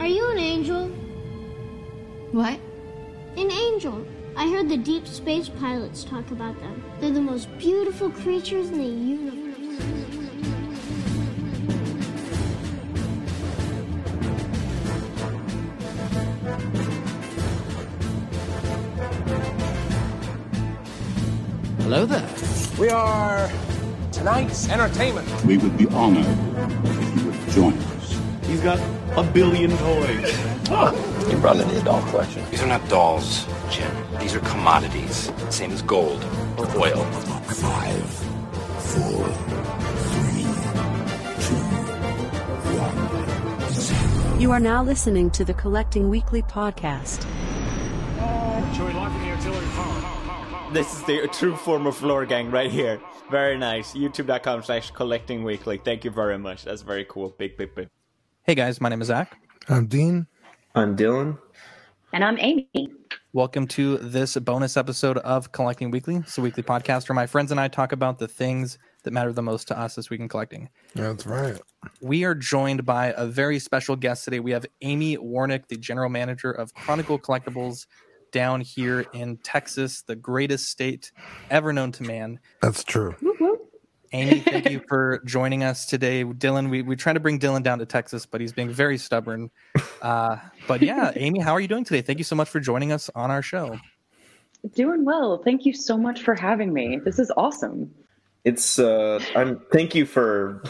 Are you an angel? What? An angel. I heard the deep space pilots talk about them. They're the most beautiful creatures in the universe. Hello there. We are tonight's entertainment. We would be honored if you would join us. He's got a billion toys. Oh. You brought in the doll collection. These are not dolls, Jim. These are commodities. Same as gold or oil. Five, four, three, two, one, zero. You are now listening to the Collecting Weekly podcast. Shall we in the artillery power? This is the true form of floor gang right here. Very nice. YouTube.com slash collecting weekly. Thank you very much. That's very cool. Big, big, big. Hey guys, my name is Zach. I'm Dean. I'm Dylan. And I'm Amy. Welcome to this bonus episode of Collecting Weekly. It's a weekly podcast where my friends and I talk about the things that matter the most to us this week in collecting. That's right. We are joined by a very special guest today. We have Amy Warnick, the general manager of Chronicle Collectibles down here in Texas, the greatest state ever known to man. That's true. Amy, thank you for joining us today. Dylan, we, we try to bring Dylan down to Texas, but he's being very stubborn. Uh, but yeah, Amy, how are you doing today? Thank you so much for joining us on our show. Doing well. Thank you so much for having me. This is awesome. It's uh I'm thank you for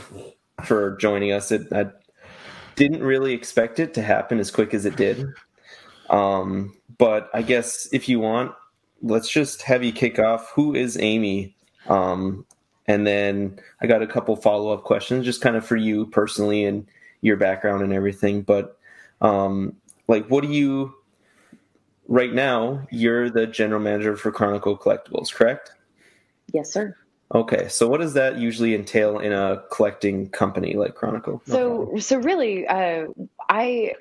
for joining us. It, I didn't really expect it to happen as quick as it did. Um but I guess if you want, let's just have you kick off. Who is Amy? Um and then I got a couple follow-up questions just kind of for you personally and your background and everything, but um like what do you right now you're the general manager for Chronicle Collectibles, correct? Yes, sir. Okay, so what does that usually entail in a collecting company like Chronicle? So, so really, uh, I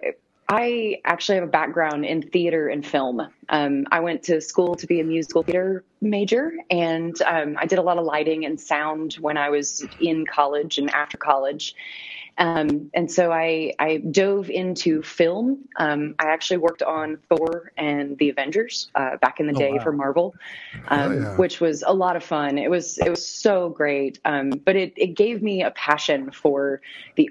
I actually have a background in theater and film. Um, I went to school to be a musical theater major, and um, I did a lot of lighting and sound when I was in college and after college. Um, and so I, I dove into film. Um, I actually worked on Thor and the Avengers uh, back in the Oh, day wow. for Marvel, um, Oh, yeah. which was a lot of fun. It was it was so great, um, but it, it gave me a passion for the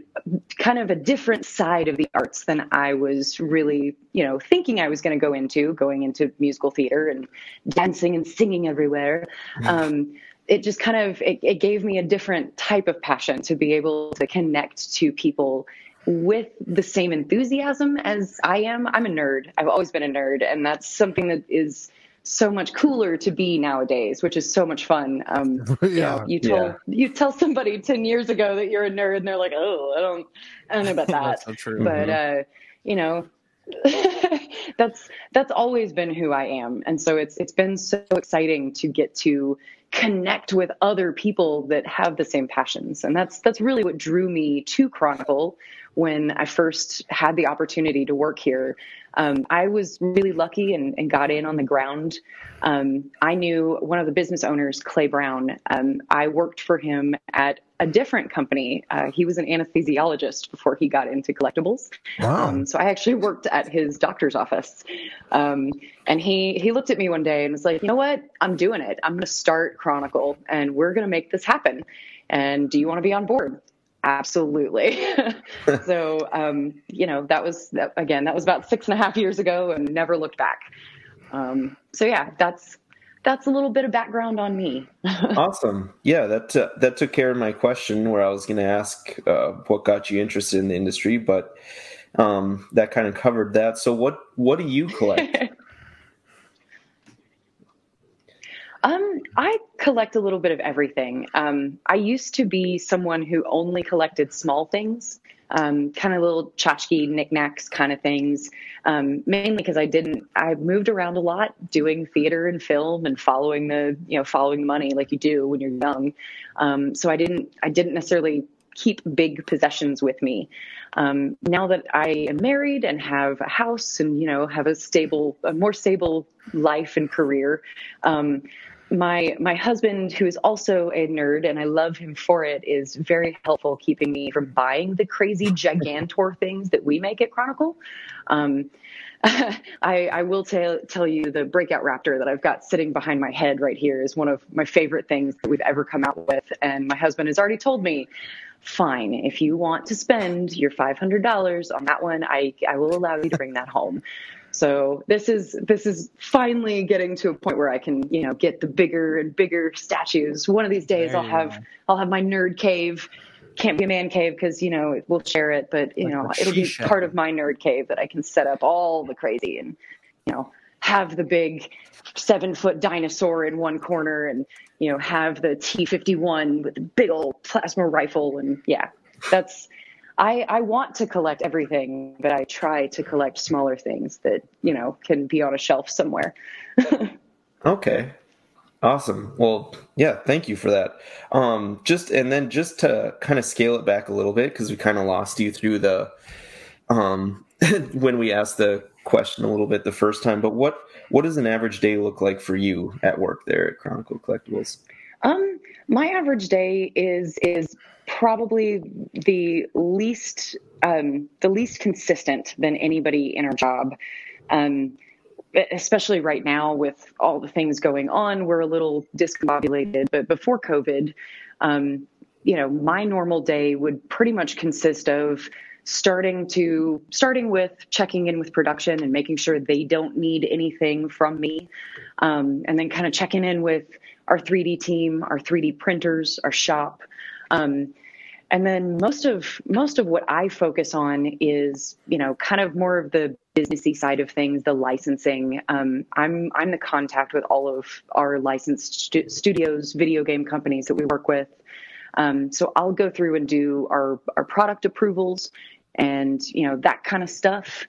kind of a different side of the arts than I was really you know thinking I was going to go into going into musical theater and dancing and singing everywhere. It just kind of it, it gave me a different type of passion to be able to connect to people with the same enthusiasm as I am. I'm a nerd. I've always been a nerd, and that's something that is so much cooler to be nowadays, which is so much fun. Um, you, Yeah. know, you tell Yeah. you tell somebody ten years ago that you're a nerd, and they're like, "Oh, I don't, I don't know about that." That's so true. but uh, you know that's that's always been who I am, and so it's it's been so exciting to get to connect with other people that have the same passions, and that's that's really what drew me to Chronicle when I first had the opportunity to work here. Um, I was really lucky and, and got in on the ground. Um, I knew one of the business owners, Clay Brown. Um, I worked for him at a different company. Uh, he was an anesthesiologist before he got into collectibles. Wow. Um, so I actually worked at his doctor's office. Um, and he, he looked at me one day and was like, you know what? I'm doing it. I'm going to start Chronicle and we're going to make this happen. And do you want to be on board? Absolutely. so, um, you know, that was, that, again, that was about six and a half years ago and never looked back. Um, so yeah, that's, that's a little bit of background on me. awesome. Yeah, that uh, that took care of my question where I was going to ask uh, what got you interested in the industry, but um, that kind of covered that. So what what do you collect? Um, I collect a little bit of everything. Um, I used to be someone who only collected small things, um, kind of little tchotchke knickknacks kind of things. Um, mainly because I didn't. I moved around a lot, doing theater and film, and following the you know following money like you do when you're young. Um, so I didn't. I didn't necessarily keep big possessions with me. Um, now that I am married and have a house and you know have a stable, a more stable life and career, um, my my husband, who is also a nerd, and I love him for it, is very helpful keeping me from buying the crazy Gigantor things that we make at Chronicle. Um, I, I, will tell tell you the breakout raptor that I've got sitting behind my head right here is one of my favorite things that we've ever come out with, and my husband has already told me. Fine, if you want to spend your five hundred dollars on that one, I I will allow you to bring that home. So this is this is finally getting to a point where I can you know get the bigger and bigger statues. One of these days I'll have I'll have my nerd cave. Can't be a man cave because you know we'll share it, but you like know it'll be part of my nerd cave that I can set up all the crazy and you know have the big seven foot dinosaur in one corner and you know have the T fifty one with the big old plasma rifle and yeah that's I, I want to collect everything, but I try to collect smaller things that, you know, can be on a shelf somewhere. okay. Awesome. Well, yeah, thank you for that. Um, just and then just to kind of scale it back a little bit because we kind of lost you through the um when we asked the question a little bit the first time. But what what does an average day look like for you at work there at Chronicle Collectibles? Um, my average day is is probably the least um, the least consistent than anybody in our job. Um, especially right now with all the things going on, we're a little discombobulated. But before COVID, um, you know, my normal day would pretty much consist of starting to starting with checking in with production and making sure they don't need anything from me, um, and then kind of checking in with our 3D team, our 3D printers, our shop. Um, and then most of most of what I focus on is, you know, kind of more of the businessy side of things, the licensing. Um, I'm I'm the contact with all of our licensed stu- studios, video game companies that we work with. Um, so I'll go through and do our our product approvals and you know that kind of stuff.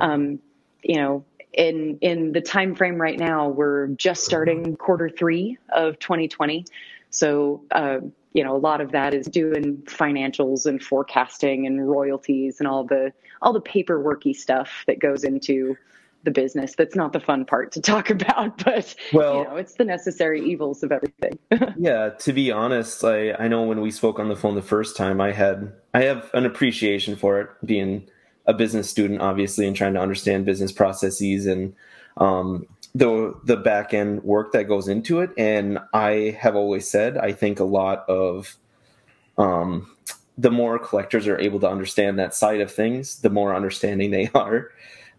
Um, you know, in in the time frame right now, we're just starting quarter three of 2020. So, uh, you know, a lot of that is doing financials and forecasting and royalties and all the all the paperworky stuff that goes into the business. That's not the fun part to talk about, but well, you know, it's the necessary evils of everything. yeah, to be honest, I I know when we spoke on the phone the first time, I had I have an appreciation for it being a business student, obviously, and trying to understand business processes and um, the the back end work that goes into it. And I have always said I think a lot of um, the more collectors are able to understand that side of things, the more understanding they are.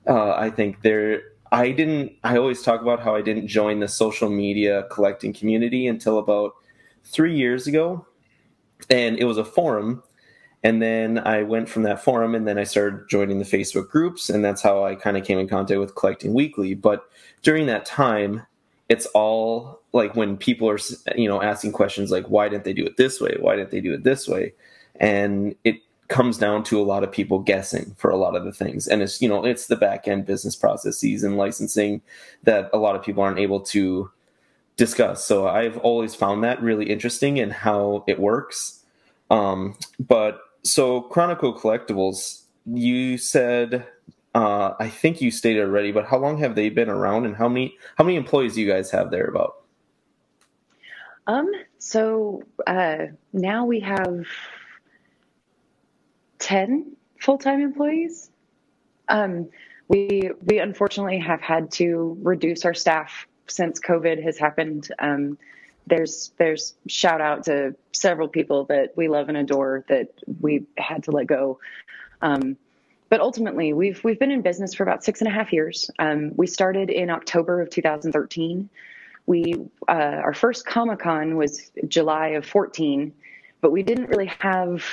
Uh, I think they're. I didn't. I always talk about how I didn't join the social media collecting community until about three years ago, and it was a forum and then I went from that forum and then I started joining the Facebook groups. And that's how I kind of came in contact with Collecting Weekly. But during that time, it's all like when people are, you know, asking questions like, why didn't they do it this way? Why didn't they do it this way? And it comes down to a lot of people guessing for a lot of the things. And it's, you know, it's the back end business processes and licensing that a lot of people aren't able to discuss. So I've always found that really interesting in how it works. Um, but so Chronicle Collectibles, you said uh, I think you stated already, but how long have they been around, and how many how many employees do you guys have there? About um, so uh, now we have ten full time employees. Um, we we unfortunately have had to reduce our staff since COVID has happened. Um, there's there's shout out to several people that we love and adore that we had to let go. Um, but ultimately, we've we've been in business for about six and a half years. Um, we started in October of 2013. We uh, our first Comic Con was July of 14, but we didn't really have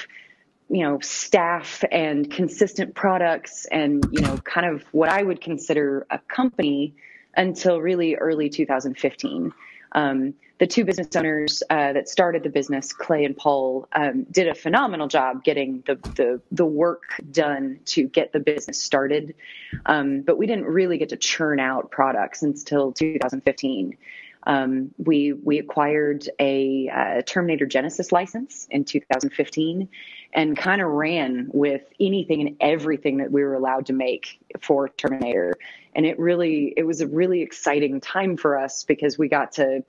you know staff and consistent products and you know kind of what I would consider a company until really early 2015. Um, the two business owners uh, that started the business, Clay and Paul, um, did a phenomenal job getting the, the, the work done to get the business started. Um, but we didn't really get to churn out products until 2015. Um, we we acquired a uh, Terminator Genisys license in 2015, and kind of ran with anything and everything that we were allowed to make for Terminator. And it really it was a really exciting time for us because we got to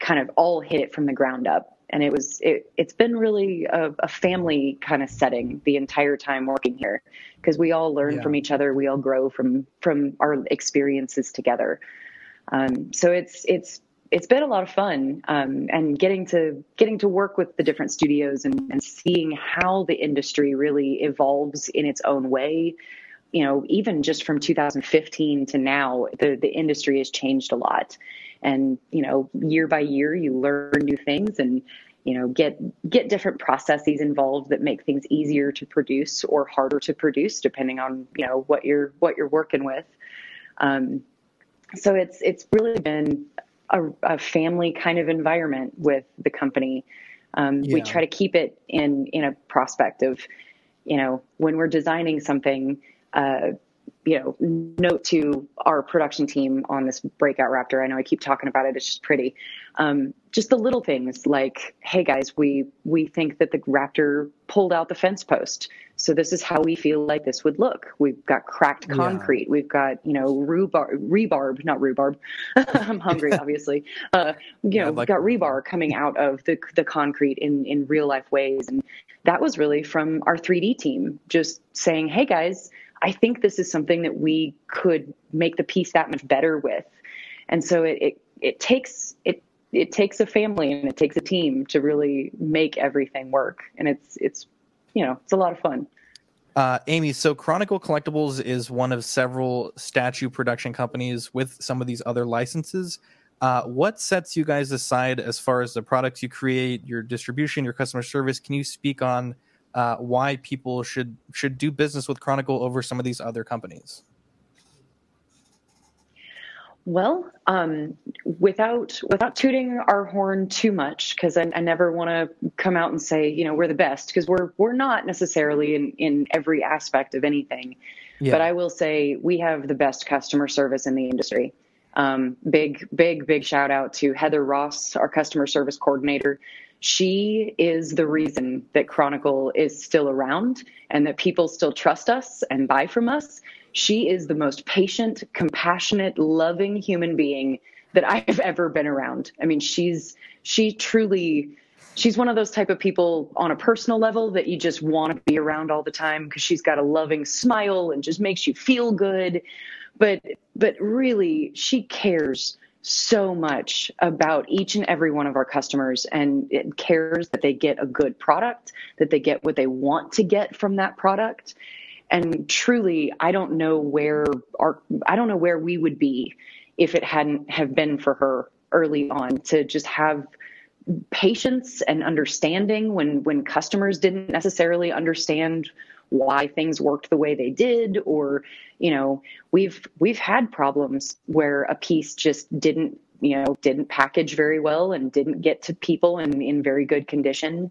kind of all hit it from the ground up. And it was it, it's been really a, a family kind of setting the entire time working here because we all learn Yeah. from each other, we all grow from from our experiences together. Um, so it's it's it's been a lot of fun um, and getting to getting to work with the different studios and, and seeing how the industry really evolves in its own way. You know even just from 2015 to now the the industry has changed a lot. And you know year by year you learn new things and you know get get different processes involved that make things easier to produce or harder to produce depending on you know what you're what you're working with. Um, so it's it's really been a, a family kind of environment with the company. Um, We try to keep it in in a prospect of, you know, when we're designing something, uh, you know, note to our production team on this breakout Raptor. I know I keep talking about it; it's just pretty. Um, just the little things like, hey guys, we we think that the Raptor pulled out the fence post, so this is how we feel like this would look. We've got cracked Yeah. concrete. We've got you know rhubarb, rebarb, not rhubarb. I'm hungry, obviously. Uh, you Yeah, know, like we've got rebar coming out of the the concrete in in real life ways, and that was really from our 3D team, just saying, hey guys, I think this is something that we could make the piece that much better with, and so it it, it takes it. It takes a family and it takes a team to really make everything work, and it's it's you know it's a lot of fun. Uh, Amy, so Chronicle Collectibles is one of several statue production companies with some of these other licenses. Uh, what sets you guys aside as far as the products you create, your distribution, your customer service? Can you speak on uh, why people should should do business with Chronicle over some of these other companies? Well, um, without without tooting our horn too much, because I, I never want to come out and say you know we're the best, because we're we're not necessarily in in every aspect of anything. Yeah. But I will say we have the best customer service in the industry. Um, big big big shout out to Heather Ross, our customer service coordinator. She is the reason that Chronicle is still around and that people still trust us and buy from us. She is the most patient, compassionate, loving human being that I have ever been around. I mean, she's she truly she's one of those type of people on a personal level that you just want to be around all the time because she's got a loving smile and just makes you feel good. But but really she cares so much about each and every one of our customers and it cares that they get a good product, that they get what they want to get from that product. And truly, I don't know where our I don't know where we would be if it hadn't have been for her early on to just have patience and understanding when when customers didn't necessarily understand why things worked the way they did or you know we've we've had problems where a piece just didn't you know didn't package very well and didn't get to people in in very good condition.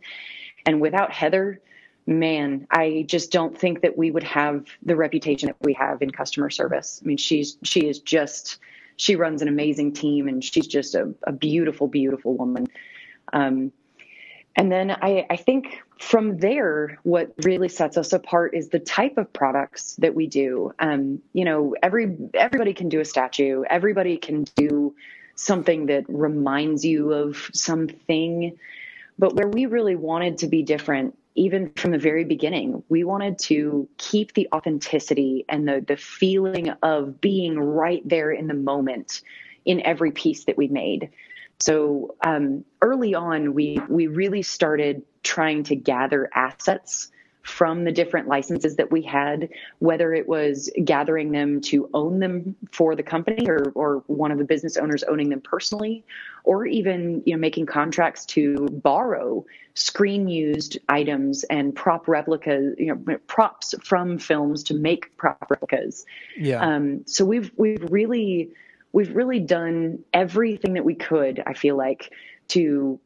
And without Heather man I just don't think that we would have the reputation that we have in customer service. I mean she's she is just she runs an amazing team and she's just a, a beautiful beautiful woman. Um, and then I, I think from there, what really sets us apart is the type of products that we do. Um, you know, every everybody can do a statue. Everybody can do something that reminds you of something. But where we really wanted to be different, even from the very beginning, we wanted to keep the authenticity and the the feeling of being right there in the moment in every piece that we made. So um, early on, we we really started trying to gather assets from the different licenses that we had, whether it was gathering them to own them for the company or, or one of the business owners owning them personally, or even you know making contracts to borrow screen used items and prop replicas, you know, props from films to make prop replicas. Yeah. Um, so we've we've really we've really done everything that we could. I feel like to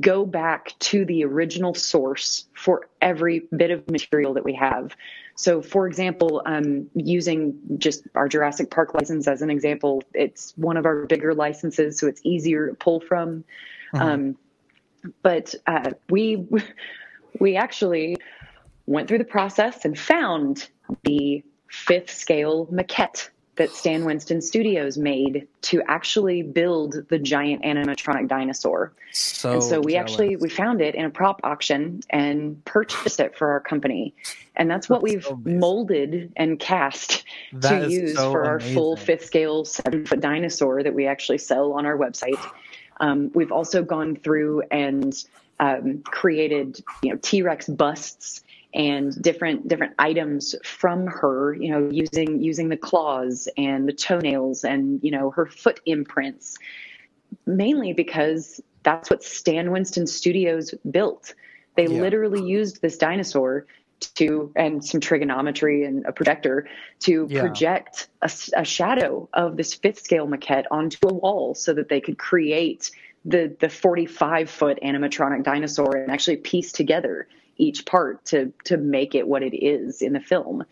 go back to the original source for every bit of material that we have. So, for example, um, using just our Jurassic Park license as an example, it's one of our bigger licenses, so it's easier to pull from. Um, but uh, we we actually went through the process and found the fifth scale maquette that Stan Winston Studios made to actually build the giant animatronic dinosaur. So and so we jealous. actually we found it in a prop auction and purchased it for our company. And that's what we've molded and cast That to use so for our full fifth scale seven foot dinosaur that we actually sell on our website. Um, we've also gone through and um, created, you know, T Rex busts and different different items from her. You know, using using the claws and the toenails and you know her foot imprints, mainly because that's what Stan Winston Studios built. They Yeah. literally used this dinosaur to and some trigonometry and a projector to Yeah. project a shadow of this fifth scale maquette onto a wall so that they could create the the 45 foot animatronic dinosaur and actually piece together each part to to make it what it is in the film.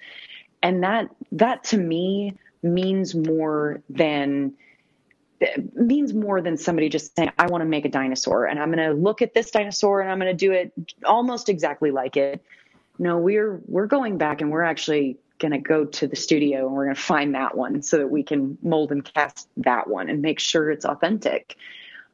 And that that to me means more than means more than somebody just saying i want to make a dinosaur and i'm going to look at this dinosaur and i'm going to do it almost exactly like it. No we're we're going back and we're actually going to go to the studio and we're going to find that one so that we can mold and cast that one and make sure it's authentic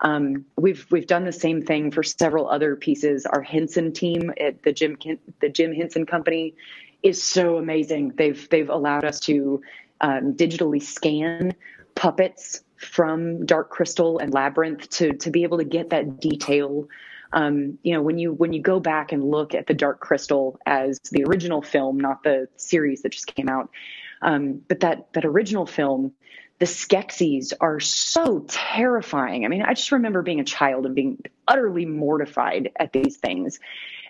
um, we've we've done the same thing for several other pieces. Our Henson team at the Jim the Jim Henson Company is so amazing. They've they've allowed us to um, digitally scan puppets from Dark Crystal and Labyrinth to to be able to get that detail. Um, you know, when you when you go back and look at the Dark Crystal as the original film, not the series that just came out, um, but that that original film, the Skeksis are so terrifying. I mean, I just remember being a child and being utterly mortified at these things.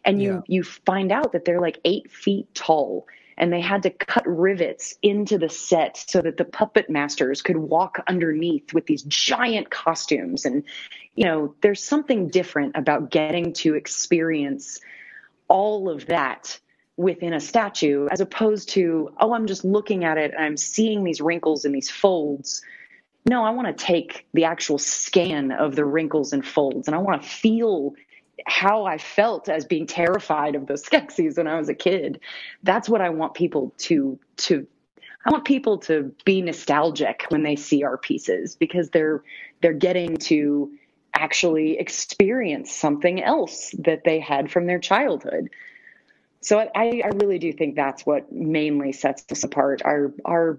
And you you find out that they're like eight feet tall and they had to cut rivets into the set so that the puppet masters could walk underneath with these giant costumes. And, you know, there's something different about getting to experience all of that within a statue as opposed to oh i'm just looking at it and i'm seeing these wrinkles and these folds. No i want to take the actual scan of the wrinkles and folds and i want to feel how i felt as being terrified of those skeksis when i was a kid. That's what i want people to to i want people to be nostalgic when they see our pieces because they're they're getting to actually experience something else that they had from their childhood so I, I really do think that's what mainly sets us apart. Our our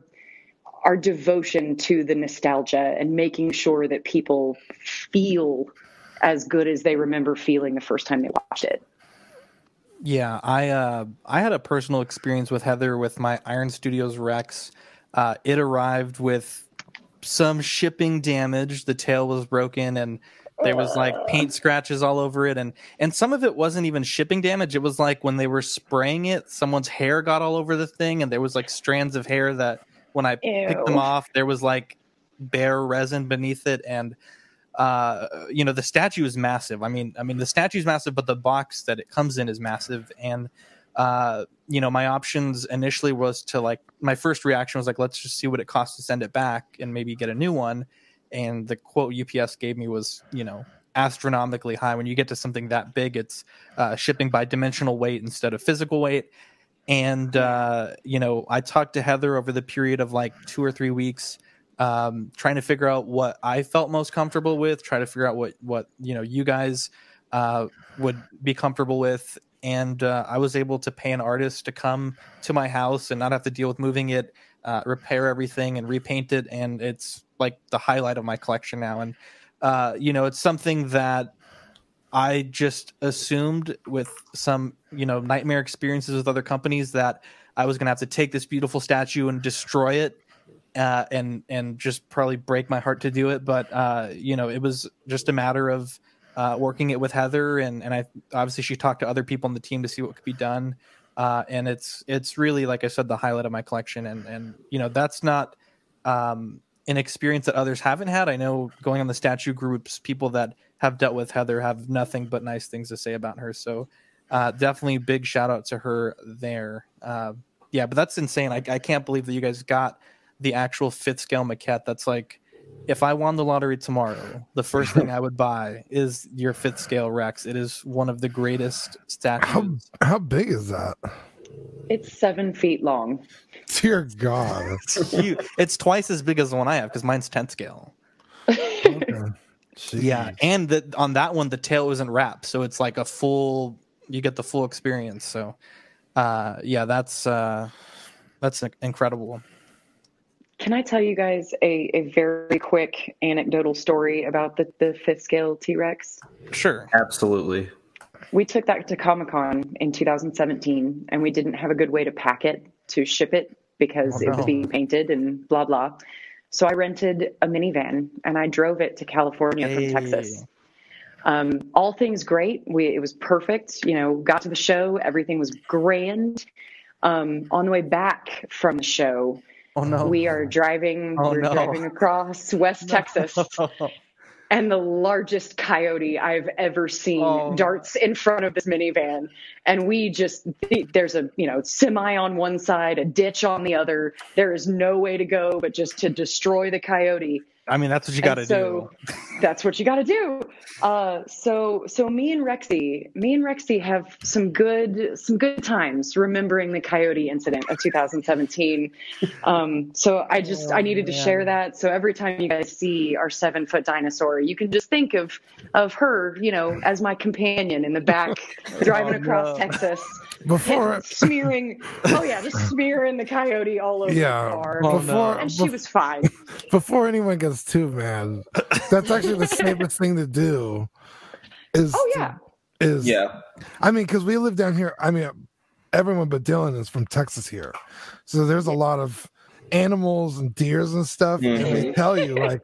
our devotion to the nostalgia and making sure that people feel as good as they remember feeling the first time they watched it. Yeah, I uh, I had a personal experience with Heather with my Iron Studios Rex. Uh, it arrived with some shipping damage. The tail was broken, and there was like paint scratches all over it, and and some of it wasn't even shipping damage. It was like when they were spraying it, someone's hair got all over the thing, and there was like strands of hair that when I picked them off, there was like bare resin beneath it, and uh you know the statue is massive. I mean i mean the statue is massive but the box that it comes in is massive and uh you know my options initially was to like my first reaction was like let's just see what it costs to send it back and maybe get a new one and the quote ups gave me was you know astronomically high. When you get to something that big it's uh, shipping by dimensional weight instead of physical weight. And uh, you know i talked to heather over the period of like two or three weeks um, trying to figure out what I felt most comfortable with, try to figure out what what you know you guys uh, would be comfortable with, and uh, I was able to pay an artist to come to my house and not have to deal with moving it, uh, repair everything, and repaint it, and it's like the highlight of my collection now. And uh, you know, it's something that I just assumed with some you know nightmare experiences with other companies that I was going to have to take this beautiful statue and destroy it uh, and and just probably break my heart to do it. But uh, you know, it was just a matter of uh, working it with Heather, and and I obviously she talked to other people on the team to see what could be done. Uh, and it's it's really like I said, the highlight of my collection, and and you know that's not um, an experience that others haven't had. I know going on the statue groups, people that have dealt with Heather have nothing but nice things to say about her. So uh, definitely big shout out to her there. Uh, yeah, but that's insane. I, I can't believe that you guys got the actual fifth scale maquette. That's like, if I won the lottery tomorrow, the first thing I would buy is your fifth scale Rex. It is one of the greatest statues. How how big is that? It's seven feet long. Dear God. It's huge. It's twice as big as the one I have because mine's 10 scale. Okay. Yeah, and the, on that one the tail isn't wrapped, so it's like a full. You get the full experience. So, uh, yeah, that's uh, that's incredible. Can I tell you guys a, a very quick anecdotal story about the, the fifth scale T Rex? Sure. Absolutely. We took that to Comic Con in 2017 and we didn't have a good way to pack it to ship it because Oh, it would no. be painted and blah, blah. So I rented a minivan and I drove it to California Hey. from Texas. Um, all things great. We, it was perfect. You know, got to the show, everything was grand. Um, on the way back from the show, Oh no. we are driving. Oh, we're no. driving across West Texas, and the largest coyote I've ever seen Oh. darts in front of this minivan. And we just there's a you know semi on one side, a ditch on the other. There is no way to go but just to destroy the coyote. I mean, that's what you got to do. so that's what you got to do. Uh, so so me and Rexy, me and Rexy have some good some good times remembering the coyote incident of 2017. Um, so I just I needed to share that. So every time you guys see our seven foot dinosaur, you can just think of of her, you know, as my companion in the back driving Oh, across no. Texas. Before smearing, oh yeah, just smearing the coyote all over Yeah, the car, Oh, before- and she bef- was fine. before anyone gets too man. that's actually the safest thing to do. Is Oh yeah, is Yeah. I mean, because we live down here. I mean, everyone but Dylan is from Texas here, so there's a lot of animals and deers and stuff. And they Mhm. tell you like,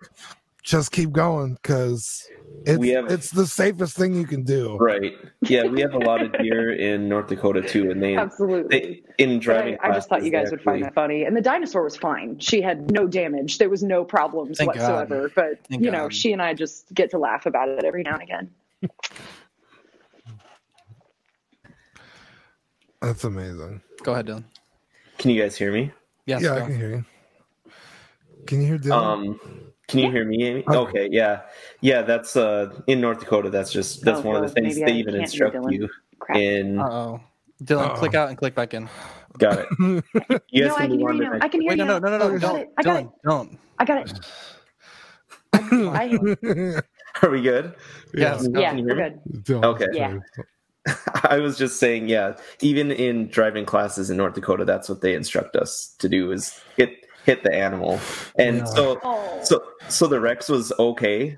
just keep going because it's We have- it's the safest thing you can do. Right. Yeah, we have a lot of deer in North Dakota too, and they, absolutely. they in driving. I, I just thought you guys they would find that funny. And the dinosaur was fine. She had no damage. There was no problems Thank God. whatsoever. But Thank you know, God. she and I just get to laugh about it every now and again. That's amazing. Go ahead, Dylan. Can you guys hear me? Yes. yeah, I can hear you. Can you hear Dylan? Um, can you hear me, Amy? Okay. Okay, yeah, yeah. That's uh in North Dakota. That's just that's Oh, one of the things they I even instruct you Crap. in. Uh oh. Dylan, Uh-oh. click out and click back in. Got it. You guys no, I can hear you now. I can hear Wait, you no, no, now. no, no, no, I got don't, it. I got it. Don't. I got it. Are we good? Yes. go. yeah, Can you we're hear me? good. Dylan, Okay. Yeah. I was just saying, yeah. Even in driving classes in North Dakota, that's what they instruct us to do: is hit hit the animal. And Yeah. so, Oh. so, so the Rex was okay.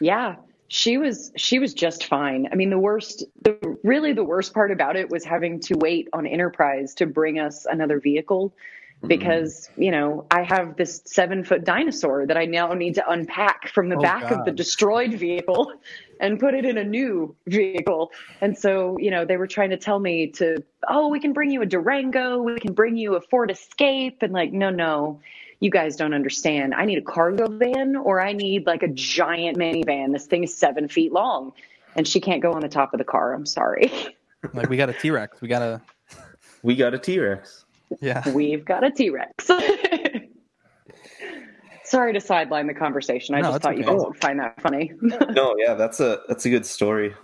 Yeah, she was she was just fine. I mean, the worst, the really the worst part about it was having to wait on Enterprise to bring us another vehicle mm-hmm. because you know I have this seven foot dinosaur that I now need to unpack from the Oh, back of the destroyed vehicle and put it in a new vehicle. And so you know they were trying to tell me to oh we can bring you a Durango, we can bring you a Ford Escape, and like no no. You guys don't understand. I need a cargo van or I need like a giant minivan. This thing is seven feet long and she can't go on the top of the car. I'm sorry. Like we got a T Rex. We got a We got a T Rex. yeah. We've got a T Rex. Sorry to sideline the conversation. I No, just it's thought you okay. guys would find that funny. No, yeah, that's a that's a good story.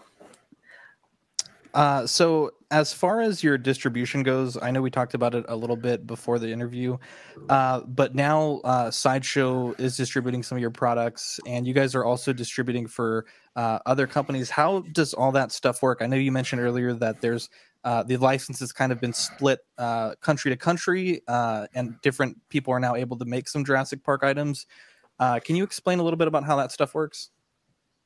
Uh, so as far as your distribution goes, I know we talked about it a little bit before the interview, uh, but now uh, Sideshow is distributing some of your products, and you guys are also distributing for uh, other companies. How does all that stuff work? I know you mentioned earlier that there's uh, the license has kind of been split uh, country to country, uh, and different people are now able to make some Jurassic Park items. Uh, can you explain a little bit about how that stuff works?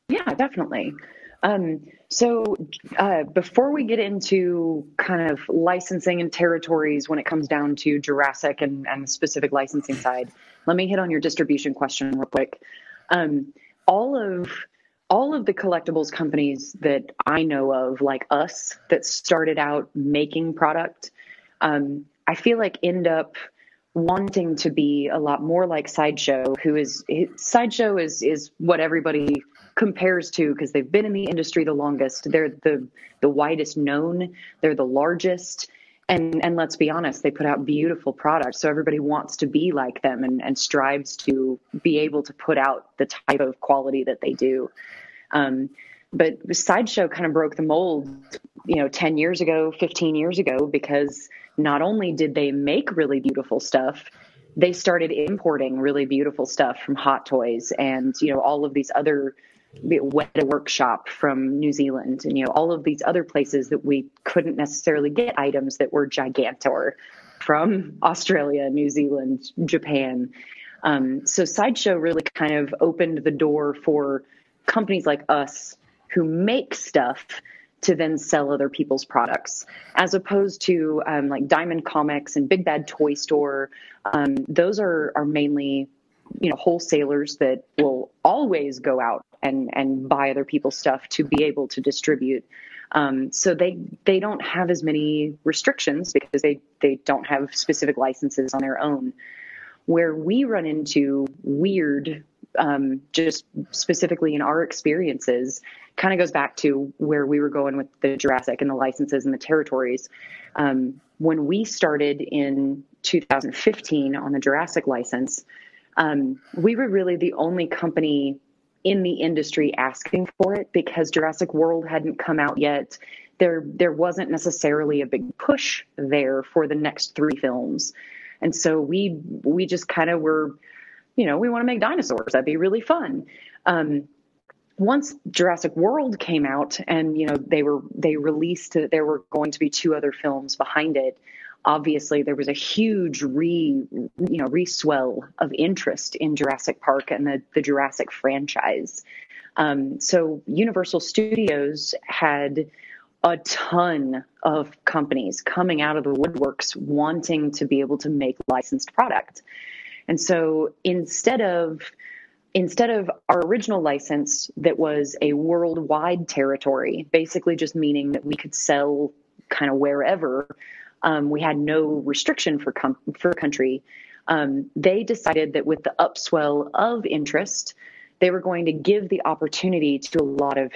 Yeah, definitely. Um, so uh, before we get into kind of licensing and territories when it comes down to Jurassic and, and the specific licensing side, let me hit on your distribution question real quick. Um, all of all of the collectibles companies that I know of, like us, that started out making product, um, I feel like end up wanting to be a lot more like Sideshow, who is Sideshow is is what everybody compares to because they've been in the industry the longest. They're the the widest known. They're the largest. And and let's be honest, they put out beautiful products. So everybody wants to be like them and, and strives to be able to put out the type of quality that they do. Um, but Sideshow kind of broke the mold, you know, 10 years ago, 15 years ago, because not only did they make really beautiful stuff, they started importing really beautiful stuff from Hot Toys and you know all of these other Weta Workshop from New Zealand and you know all of these other places that we couldn't necessarily get items that were gigantor from Australia, New Zealand, Japan. Um, so Sideshow really kind of opened the door for companies like us who make stuff to then sell other people's products, as opposed to um, like Diamond Comics and Big Bad Toy Store. Um, those are are mainly you know wholesalers that will always go out and and buy other people's stuff to be able to distribute. Um, so they they don't have as many restrictions because they they don't have specific licenses on their own. Where we run into weird, um, just specifically in our experiences, kind of goes back to where we were going with the Jurassic and the licenses and the territories. Um, when we started in 2015 on the Jurassic license, um, we were really the only company in the industry asking for it because Jurassic World hadn't come out yet. There, there wasn't necessarily a big push there for the next three films, and so we we just kind of were, you know, we want to make dinosaurs. That'd be really fun. Um, once Jurassic World came out, and you know they were they released that there were going to be two other films behind it obviously there was a huge re you know reswell of interest in Jurassic Park and the, the Jurassic franchise. Um, so Universal Studios had a ton of companies coming out of the woodworks wanting to be able to make licensed product. And so instead of instead of our original license that was a worldwide territory, basically just meaning that we could sell kind of wherever, um, we had no restriction for com- for country. Um, they decided that with the upswell of interest, they were going to give the opportunity to a lot of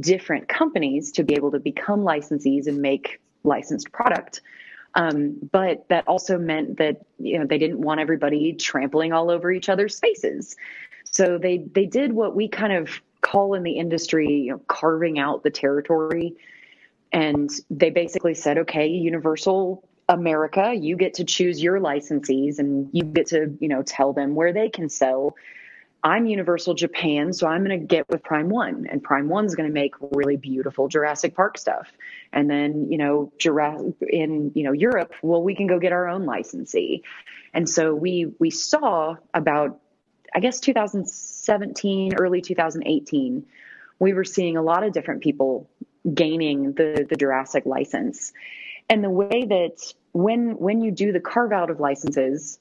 different companies to be able to become licensees and make licensed product. Um, but that also meant that you know they didn't want everybody trampling all over each other's spaces. So they they did what we kind of call in the industry you know, carving out the territory and they basically said, okay, Universal America, you get to choose your licensees and you get to, you know, tell them where they can sell. I'm Universal Japan, so I'm going to get with Prime One, and Prime One's going to make really beautiful Jurassic Park stuff. And then, you know, in you know Europe, well, we can go get our own licensee. And so we we saw about, I guess, 2017, early 2018, we were seeing a lot of different people gaining the the Jurassic license. And the way that when when you do the carve out of licenses,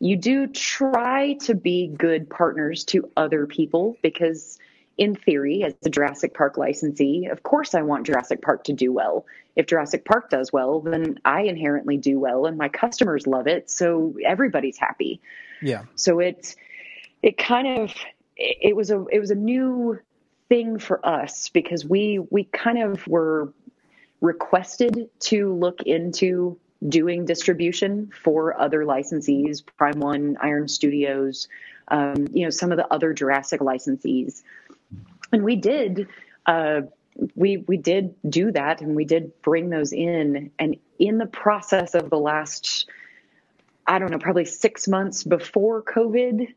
you do try to be good partners to other people because in theory, as a Jurassic Park licensee, of course I want Jurassic Park to do well. If Jurassic Park does well, then I inherently do well and my customers love it, so everybody's happy. Yeah. So it it kind of it was a it was a new thing for us because we we kind of were requested to look into doing distribution for other licensees, Prime One, Iron Studios, um, you know, some of the other Jurassic licensees, and we did. Uh, we we did do that, and we did bring those in. And in the process of the last, I don't know, probably six months before COVID,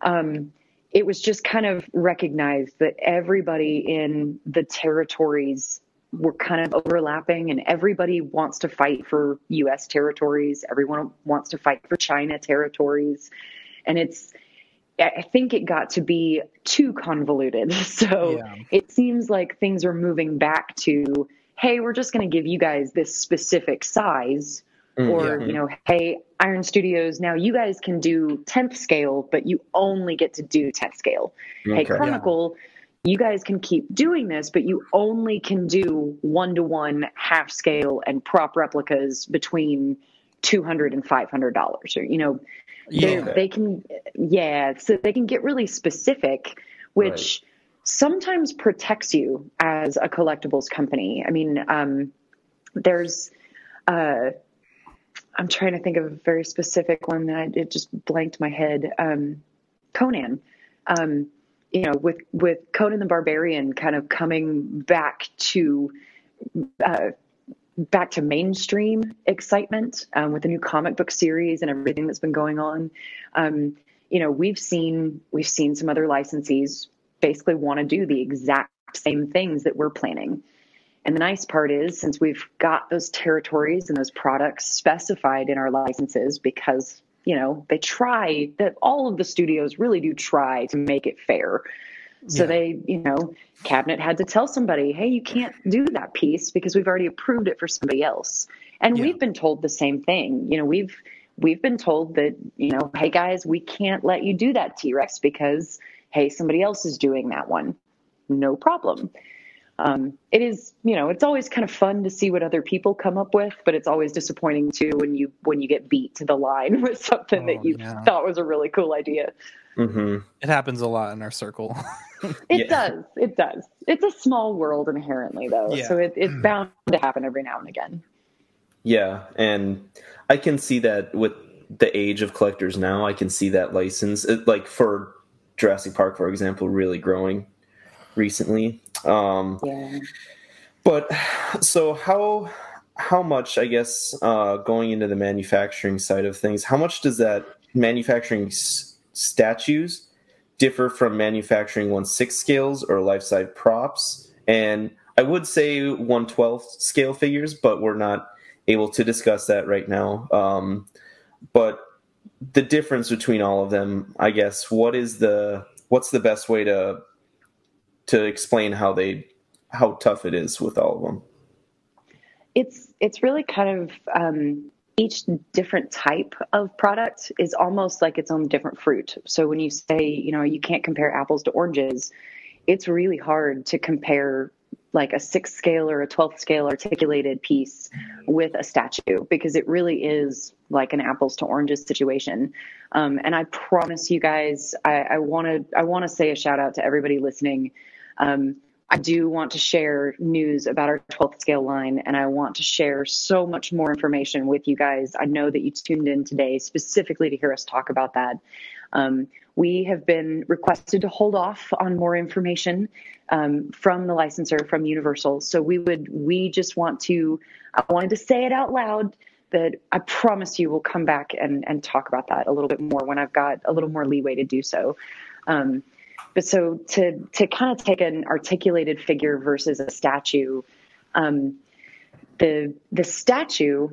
um, it was just kind of recognized that everybody in the territories were kind of overlapping and everybody wants to fight for US territories everyone wants to fight for China territories and it's I think it got to be too convoluted so yeah. it seems like things are moving back to hey we're just going to give you guys this specific size Mm, or yeah. you know hey iron studios now you guys can do 10th scale but you only get to do 10th scale okay. hey chronicle yeah. You guys can keep doing this but you only can do one to one half scale and prop replicas between 200 and 500 dollars or you know yeah. they can yeah so they can get really specific which right. sometimes protects you as a collectibles company i mean um, there's uh, I'm trying to think of a very specific one that I, it just blanked my head. Um, Conan, um, you know, with with Conan the Barbarian kind of coming back to uh, back to mainstream excitement um, with the new comic book series and everything that's been going on. Um, you know, we've seen we've seen some other licensees basically want to do the exact same things that we're planning. And the nice part is, since we've got those territories and those products specified in our licenses, because you know they try that all of the studios really do try to make it fair. So yeah. they, you know, cabinet had to tell somebody, "Hey, you can't do that piece because we've already approved it for somebody else." And yeah. we've been told the same thing. You know, we've we've been told that, you know, "Hey guys, we can't let you do that T-Rex because hey, somebody else is doing that one." No problem um, it is you know it's always kind of fun to see what other people come up with but it's always disappointing too when you when you get beat to the line with something oh, that you yeah. thought was a really cool idea mm-hmm. it happens a lot in our circle it yeah. does it does it's a small world inherently though yeah. so it, it's bound to happen every now and again yeah and i can see that with the age of collectors now i can see that license like for jurassic park for example really growing recently um, yeah. But so how how much I guess uh, going into the manufacturing side of things, how much does that manufacturing s- statues differ from manufacturing one six scales or life size props? And I would say one twelfth scale figures, but we're not able to discuss that right now. Um, but the difference between all of them, I guess, what is the what's the best way to to explain how they how tough it is with all of them. It's it's really kind of um, each different type of product is almost like its own different fruit. So when you say you know you can't compare apples to oranges, it's really hard to compare like a sixth scale or a 12th scale articulated piece with a statue because it really is like an apples to oranges situation. Um, and I promise you guys, I want to I want to say a shout out to everybody listening. Um, I do want to share news about our 12th scale line, and I want to share so much more information with you guys. I know that you tuned in today specifically to hear us talk about that. Um, we have been requested to hold off on more information um, from the licensor from Universal. So we would, we just want to, I wanted to say it out loud that I promise you we'll come back and, and talk about that a little bit more when I've got a little more leeway to do so. Um, but so to to kind of take an articulated figure versus a statue, um, the the statue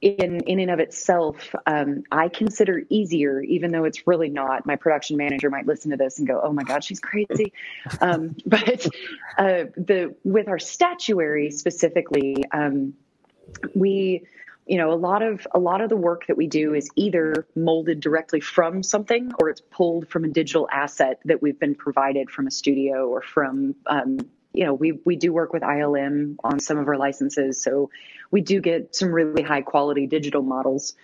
in in and of itself, um, I consider easier, even though it's really not. My production manager might listen to this and go, "Oh my God, she's crazy." Um, but uh, the with our statuary specifically, um, we you know a lot of a lot of the work that we do is either molded directly from something or it's pulled from a digital asset that we've been provided from a studio or from um, you know we we do work with ILM on some of our licenses. So we do get some really high quality digital models.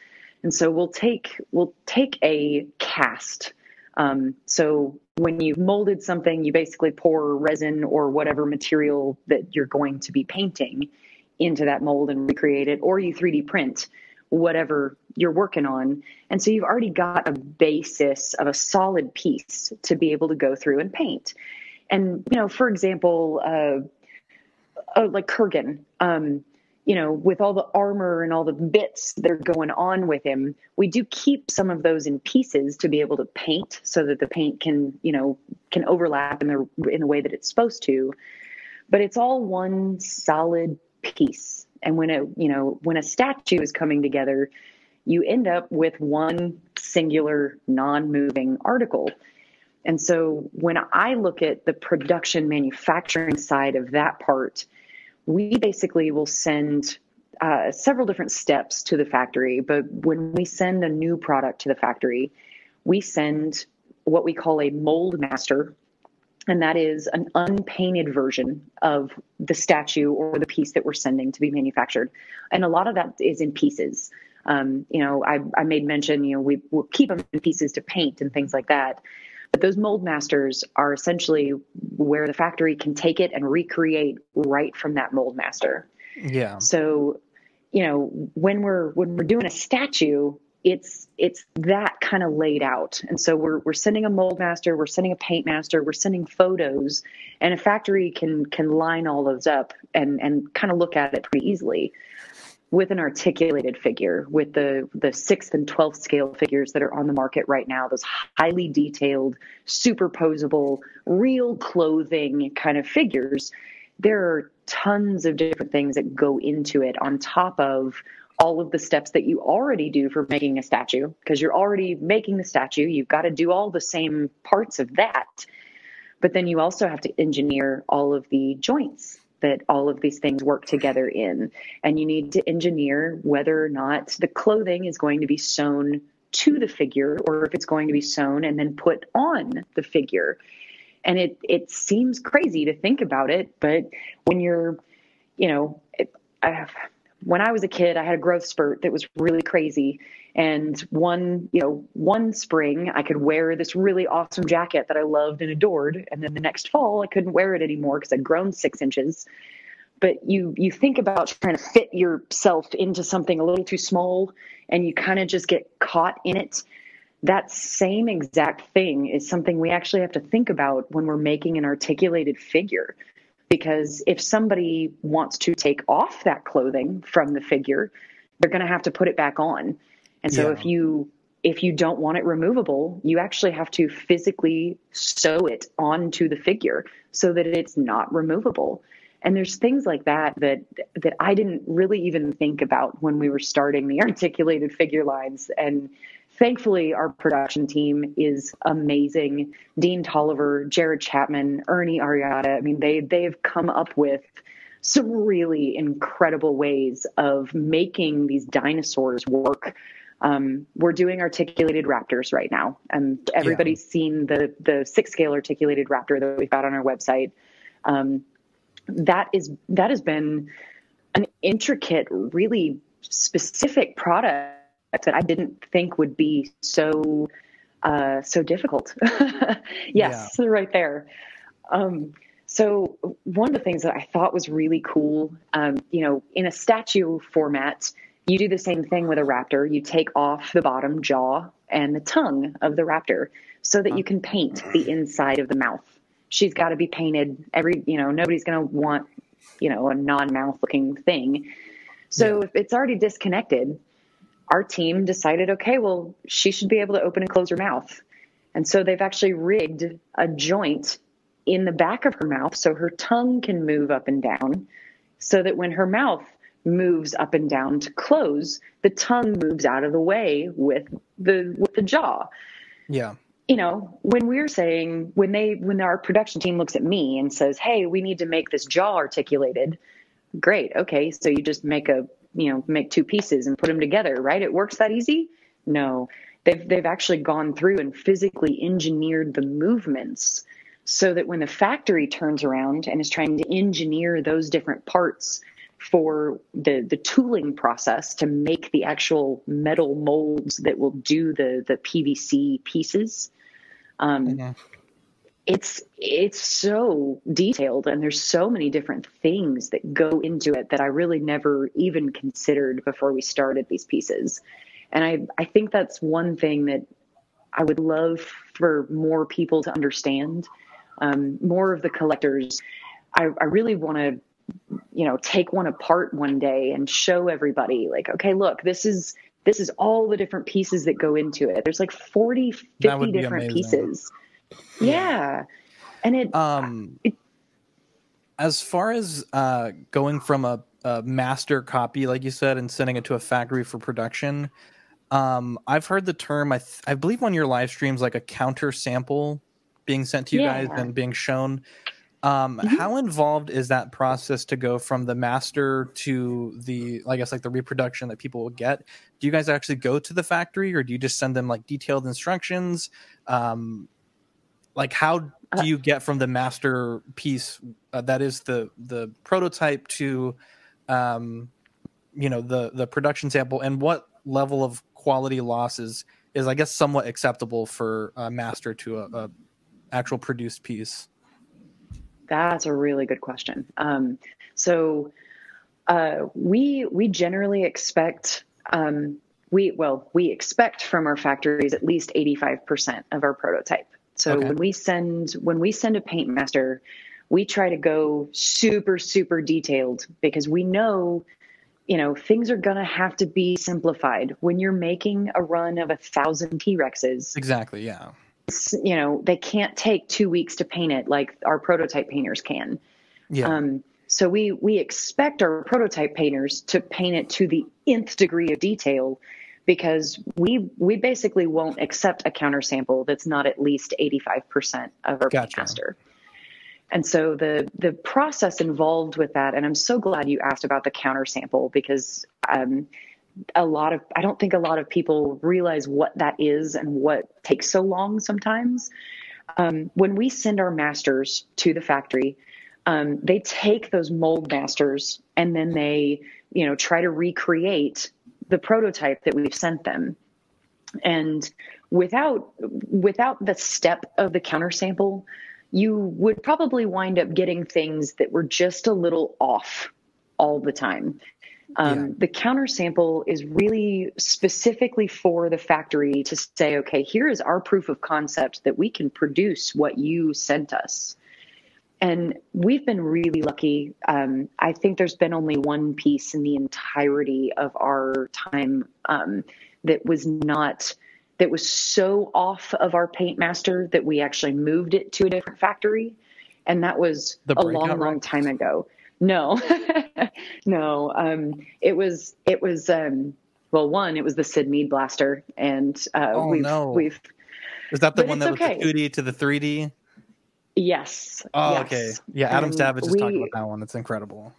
And so we'll take we'll take a cast. Um, so when you've molded something you basically pour resin or whatever material that you're going to be painting into that mold and recreate it, or you 3D print whatever you're working on. And so you've already got a basis of a solid piece to be able to go through and paint. And, you know, for example, uh, uh, like Kurgan, um, you know, with all the armor and all the bits that are going on with him, we do keep some of those in pieces to be able to paint so that the paint can, you know, can overlap in the in the way that it's supposed to. But it's all one solid piece. And when a you know when a statue is coming together, you end up with one singular non-moving article. And so when I look at the production manufacturing side of that part, we basically will send uh, several different steps to the factory. But when we send a new product to the factory, we send what we call a mold master and that is an unpainted version of the statue or the piece that we're sending to be manufactured. And a lot of that is in pieces. Um, you know, I, I, made mention, you know, we will keep them in pieces to paint and things like that. But those mold masters are essentially where the factory can take it and recreate right from that mold master. Yeah. So, you know, when we're when we're doing a statue, it's it's that kind of laid out. And so we're we're sending a mold master we're sending a paint master we're sending photos and a factory can can line all those up and and kind of look at it pretty easily with an articulated figure with the the sixth and 12th scale figures that are on the market right now those highly detailed superposable real clothing kind of figures. There are tons of different things that go into it on top of all of the steps that you already do for making a statue because you're already making the statue. You've got to do all the same parts of that. But then you also have to engineer all of the joints that all of these things work together in. And you need to engineer whether or not the clothing is going to be sewn to the figure or if it's going to be sewn and then put on the figure. And it, it seems crazy to think about it, but when you're, you know, it, I have, when I was a kid, I had a growth spurt that was really crazy. And one, you know, one spring I could wear this really awesome jacket that I loved and adored. And then the next fall I couldn't wear it anymore because I'd grown six inches. But you you think about trying to fit yourself into something a little too small and you kind of just get caught in it. That same exact thing is something we actually have to think about when we're making an articulated figure because if somebody wants to take off that clothing from the figure, they're going to have to put it back on. And so yeah. if you if you don't want it removable, you actually have to physically sew it onto the figure so that it's not removable. And there's things like that that that I didn't really even think about when we were starting the articulated figure lines and thankfully, our production team is amazing. Dean Tolliver, Jared Chapman, Ernie Ariata. I mean, they they've come up with some really incredible ways of making these dinosaurs work. Um, we're doing articulated raptors right now, and everybody's yeah. seen the the six scale articulated raptor that we've got on our website. Um, that is that has been an intricate, really specific product that I didn't think would be so uh, so difficult. yes, yeah. right there. Um, so one of the things that I thought was really cool, um, you know, in a statue format, you do the same thing with a raptor. You take off the bottom jaw and the tongue of the raptor so that you can paint the inside of the mouth. She's got to be painted every, you know, nobody's going to want, you know, a non-mouth looking thing. So yeah. if it's already disconnected, our team decided, okay, well, she should be able to open and close her mouth. And so they've actually rigged a joint in the back of her mouth so her tongue can move up and down so that when her mouth moves up and down to close, the tongue moves out of the way with the with the jaw. Yeah. You know, when we're saying when they when our production team looks at me and says, "Hey, we need to make this jaw articulated." Great. Okay, so you just make a you know make two pieces and put them together right? It works that easy? No. They've they've actually gone through and physically engineered the movements so that when the factory turns around and is trying to engineer those different parts for the the tooling process to make the actual metal molds that will do the the PVC pieces um, mm-hmm it's it's so detailed and there's so many different things that go into it that I really never even considered before we started these pieces. And I I think that's one thing that I would love for more people to understand. Um, more of the collectors. I, I really want to you know take one apart one day and show everybody like okay look this is this is all the different pieces that go into it there's like 40 50 different pieces yeah. And it um it, as far as uh going from a, a master copy like you said and sending it to a factory for production um I've heard the term I th- I believe on your live streams like a counter sample being sent to you yeah. guys and being shown um, mm-hmm. How involved is that process to go from the master to the, I guess, like the reproduction that people will get? Do you guys actually go to the factory, or do you just send them like detailed instructions? Um, like how do uh, you get from the masterpiece uh, that is the the prototype to um you know the the production sample and what level of quality losses is is i guess somewhat acceptable for a master to a, a actual produced piece? That's a really good question. Um so uh we we generally expect um we well we expect from our factories at least 85% of our prototype so Okay. when we send when we send a paint master we try to go super super detailed because we know you know things are going to have to be simplified when you're making a run of a thousand t-rexes Exactly. Yeah. you know they can't take two weeks to paint it like our prototype painters can Yeah. um, so we we expect our prototype painters to paint it to the nth degree of detail because we we basically won't accept a counter sample that's not at least 85% of our paint master. And so the the process involved with that, and I'm so glad you asked about the counter sample because um, a lot of I don't think a lot of people realize what that is and what takes so long sometimes. Um, when we send our masters to the factory, um, they take those mold masters and then they, you know, try to recreate the prototype that we've sent them. And without without the step of the counter sample, you would probably wind up getting things that were just a little off all the time. Um, The counter sample is really specifically for the factory to say, okay, here is our proof of concept that we can produce what you sent us. And we've been really lucky. Um, I think there's been only one piece in the entirety of our time um, that was not that was so off of our paint master that we actually moved it to a different factory, and that was a long, long time ago. No, no. Um, it was it was um, well, one, it was the Syd Mead blaster, and uh, Oh, we've no. we've Is that the one that okay. was the 2D to the 3D? Yes. Oh, yes. okay. Yeah, Adam And Savage talked we- about that one. It's incredible.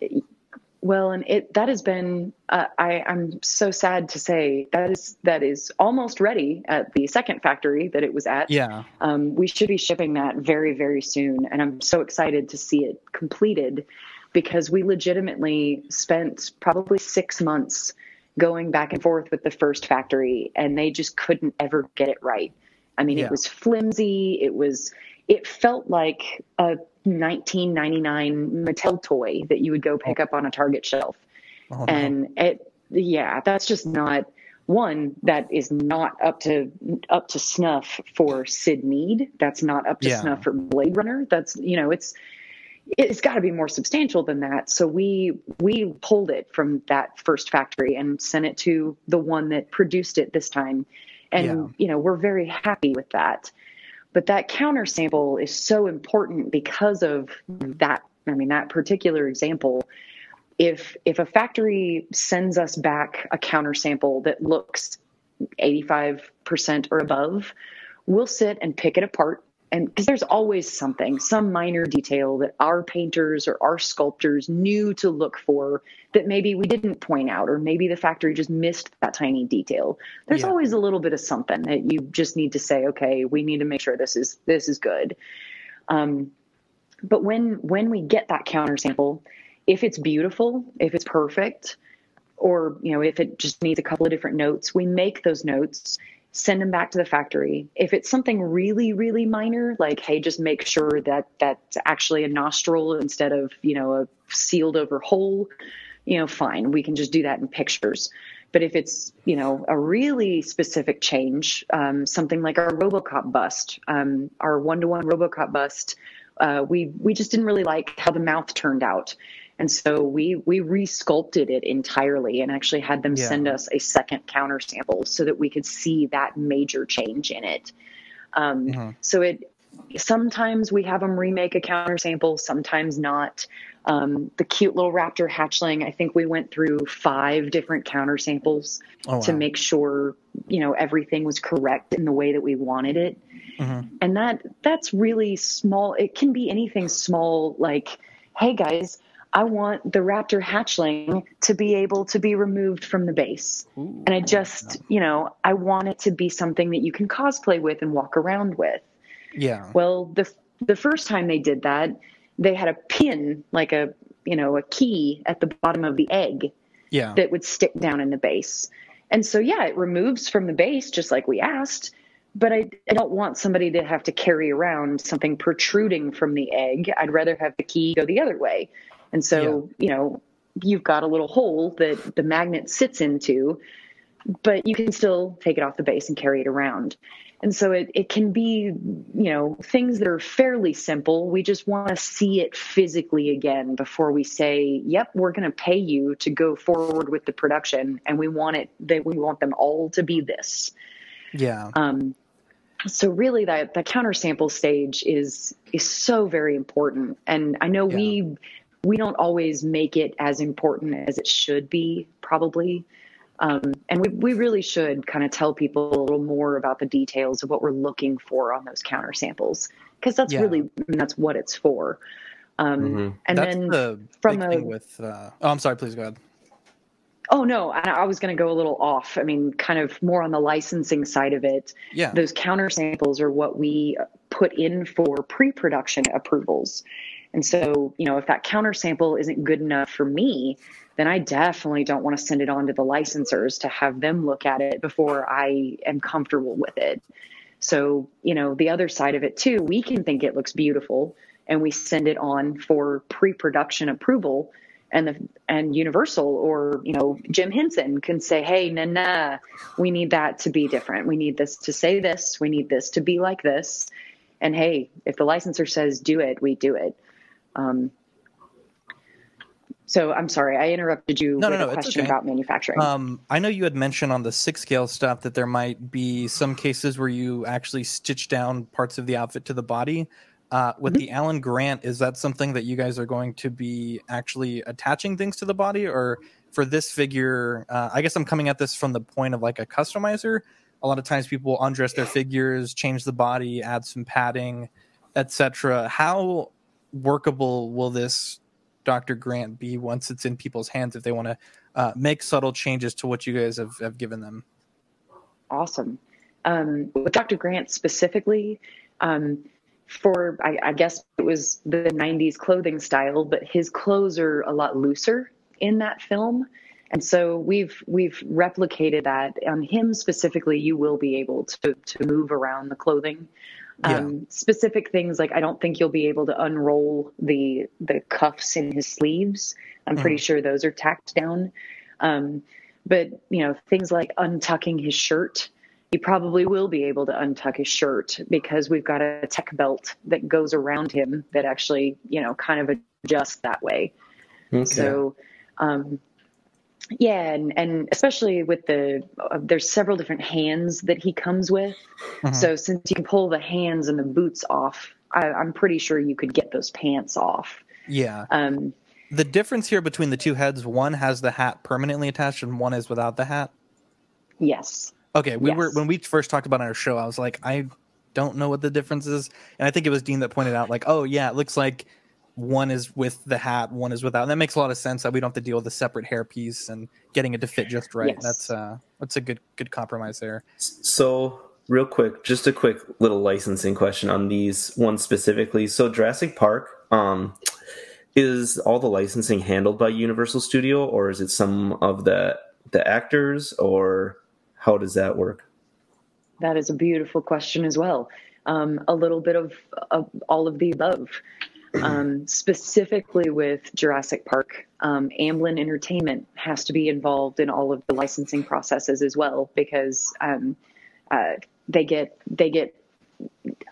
Well, and it that has been. Uh, I I'm so sad to say that is that is almost ready at the second factory that it was at. Yeah. Um, we should be shipping that very very soon, and I'm so excited to see it completed because we legitimately spent probably six months going back and forth with the first factory, and they just couldn't ever get it right. I mean, Yeah. it was flimsy. It was. It felt like a 1999 Mattel toy that you would go pick up on a Target shelf. Oh. And it, yeah, that's just not one that is not up to up to snuff for Syd Mead. That's not up to Yeah. snuff for Blade Runner. That's you know, it's it's got to be more substantial than that. So we we pulled it from that first factory and sent it to the one that produced it this time. And Yeah. you know, we're very happy with that. But that counter sample is so important because of that. I mean, that particular example. If if a factory sends us back a counter sample that looks 85% or above, we'll sit and pick it apart. And because there's always something, some minor detail that our painters or our sculptors knew to look for that maybe we didn't point out, or maybe the factory just missed that tiny detail. There's Yeah. always a little bit of something that you just need to say, okay, we need to make sure this is this is good. Um, but when when we get that counter sample, if it's beautiful, if it's perfect, or you know if it just needs a couple of different notes, we make those notes, send them back to the factory. If it's something really really minor, like hey, just make sure that that's actually a nostril instead of you know a sealed over hole, you know, fine, we can just do that in pictures. But if it's you know a really specific change, um, something like our RoboCop bust, um, our one-to-one RoboCop bust, uh, we we just didn't really like how the mouth turned out, and so we we resculpted it entirely and actually had them Yeah. send us a second counter sample so that we could see that major change in it. Um, Mhm. So it sometimes we have them remake a counter sample, sometimes not. Um, the cute little raptor hatchling, I think we went through five different counter samples Oh, to make sure you know everything was correct in the way that we wanted it. Mhm. and that that's really small. It can be anything small like hey guys i want the raptor hatchling to be able to be removed from the base. And i just you know i want it to be something that you can cosplay with and walk around with. Yeah. well the the first time they did that they had a pin like a you know a key at the bottom of the egg Yeah. that would stick down in the base. And so, yeah, it removes from the base just like we asked, but I, I don't want somebody to have to carry around something protruding from the egg. I'd rather have the key go the other way. And so, you know, you've got a little hole that the magnet sits into. but you can still take it off the base and carry it around. And so it, it can be, you know, things that are fairly simple. We just want to see it physically again before we say, yep, we're going to pay you to go forward with the production. And we want it that we want them all to be this. Yeah. Um, so really that the counter sample stage is is so very important and i know yeah. we we don't always make it as important as it should be probably um, and we, we really should kind of tell people a little more about the details of what we're looking for on those counter samples because that's yeah. really that's what it's for um, mm-hmm. and that's then the from the with uh, oh i'm sorry please go ahead Oh no, I was going to go a little off. I mean, kind of more on the licensing side of it. Yeah. Those counter samples are what we put in for pre-production approvals. And so, you know, if that counter sample isn't good enough for me, then I definitely don't want to send it on to the licensors to have them look at it before I am comfortable with it. So, you know, the other side of it too, we can think it looks beautiful and we send it on for pre-production approval and the and Universal or you know Jim Henson can say, "Hey, nah, nah, we need that to be different. We need this to say this. We need this to be like this." And hey, if the licensor says do it, we do it. Um, so I'm sorry, I interrupted you no, with no, no, a question okay. about manufacturing. Um, I know you had mentioned on the six scale stuff that there might be some cases where you actually stitch down parts of the outfit to the body. Uh, with mm-hmm. the Alan Grant, is that something that you guys are going to be actually attaching things to the body, or for this figure? Uh, I guess I'm coming at this from the point of like a customizer. A lot of times, people undress their figures, change the body, add some padding, etc. How workable will this Dr. Grant be once it's in people's hands if they want to uh, make subtle changes to what you guys have, have given them? Awesome. Um, with Dr. Grant specifically, um, for I, I, guess it was the 90s clothing style but his clothes are a lot looser in that film and so we've we've replicated that on him specifically you will be able to to move around the clothing yeah. um, specific things like i don't think you'll be able to unroll the the cuffs in his sleeves i'm mm. pretty sure those are tacked down um, but you know things like untucking his shirt he probably will be able to untuck his shirt because we've got a tech belt that goes around him that actually, you know, kind of adjusts that way. Okay. So, um, yeah, and, and especially with the uh, there's several different hands that he comes with. Mm-hmm. So since you can pull the hands and the boots off, I, I'm pretty sure you could get those pants off. Yeah. Um, the difference here between the two heads, one has the hat permanently attached and one is without the hat. Yes. Okay, we yes. were when we first talked about our show. I was like, I don't know what the difference is, and I think it was Dean that pointed out, like, oh yeah, it looks like one is with the hat, one is without. And that makes a lot of sense that we don't have to deal with a separate hairpiece and getting it to fit just right. Yes. That's uh, that's a good good compromise there. So real quick, just a quick little licensing question on these ones specifically. So Jurassic Park, um, is all the licensing handled by Universal Studio, or is it some of the the actors, or how does that work? That is a beautiful question as well. Um, a little bit of, of, all of the above. Um, specifically with Jurassic Park, um, Amblin Entertainment has to be involved in all of the licensing processes as well because um, uh, they get they get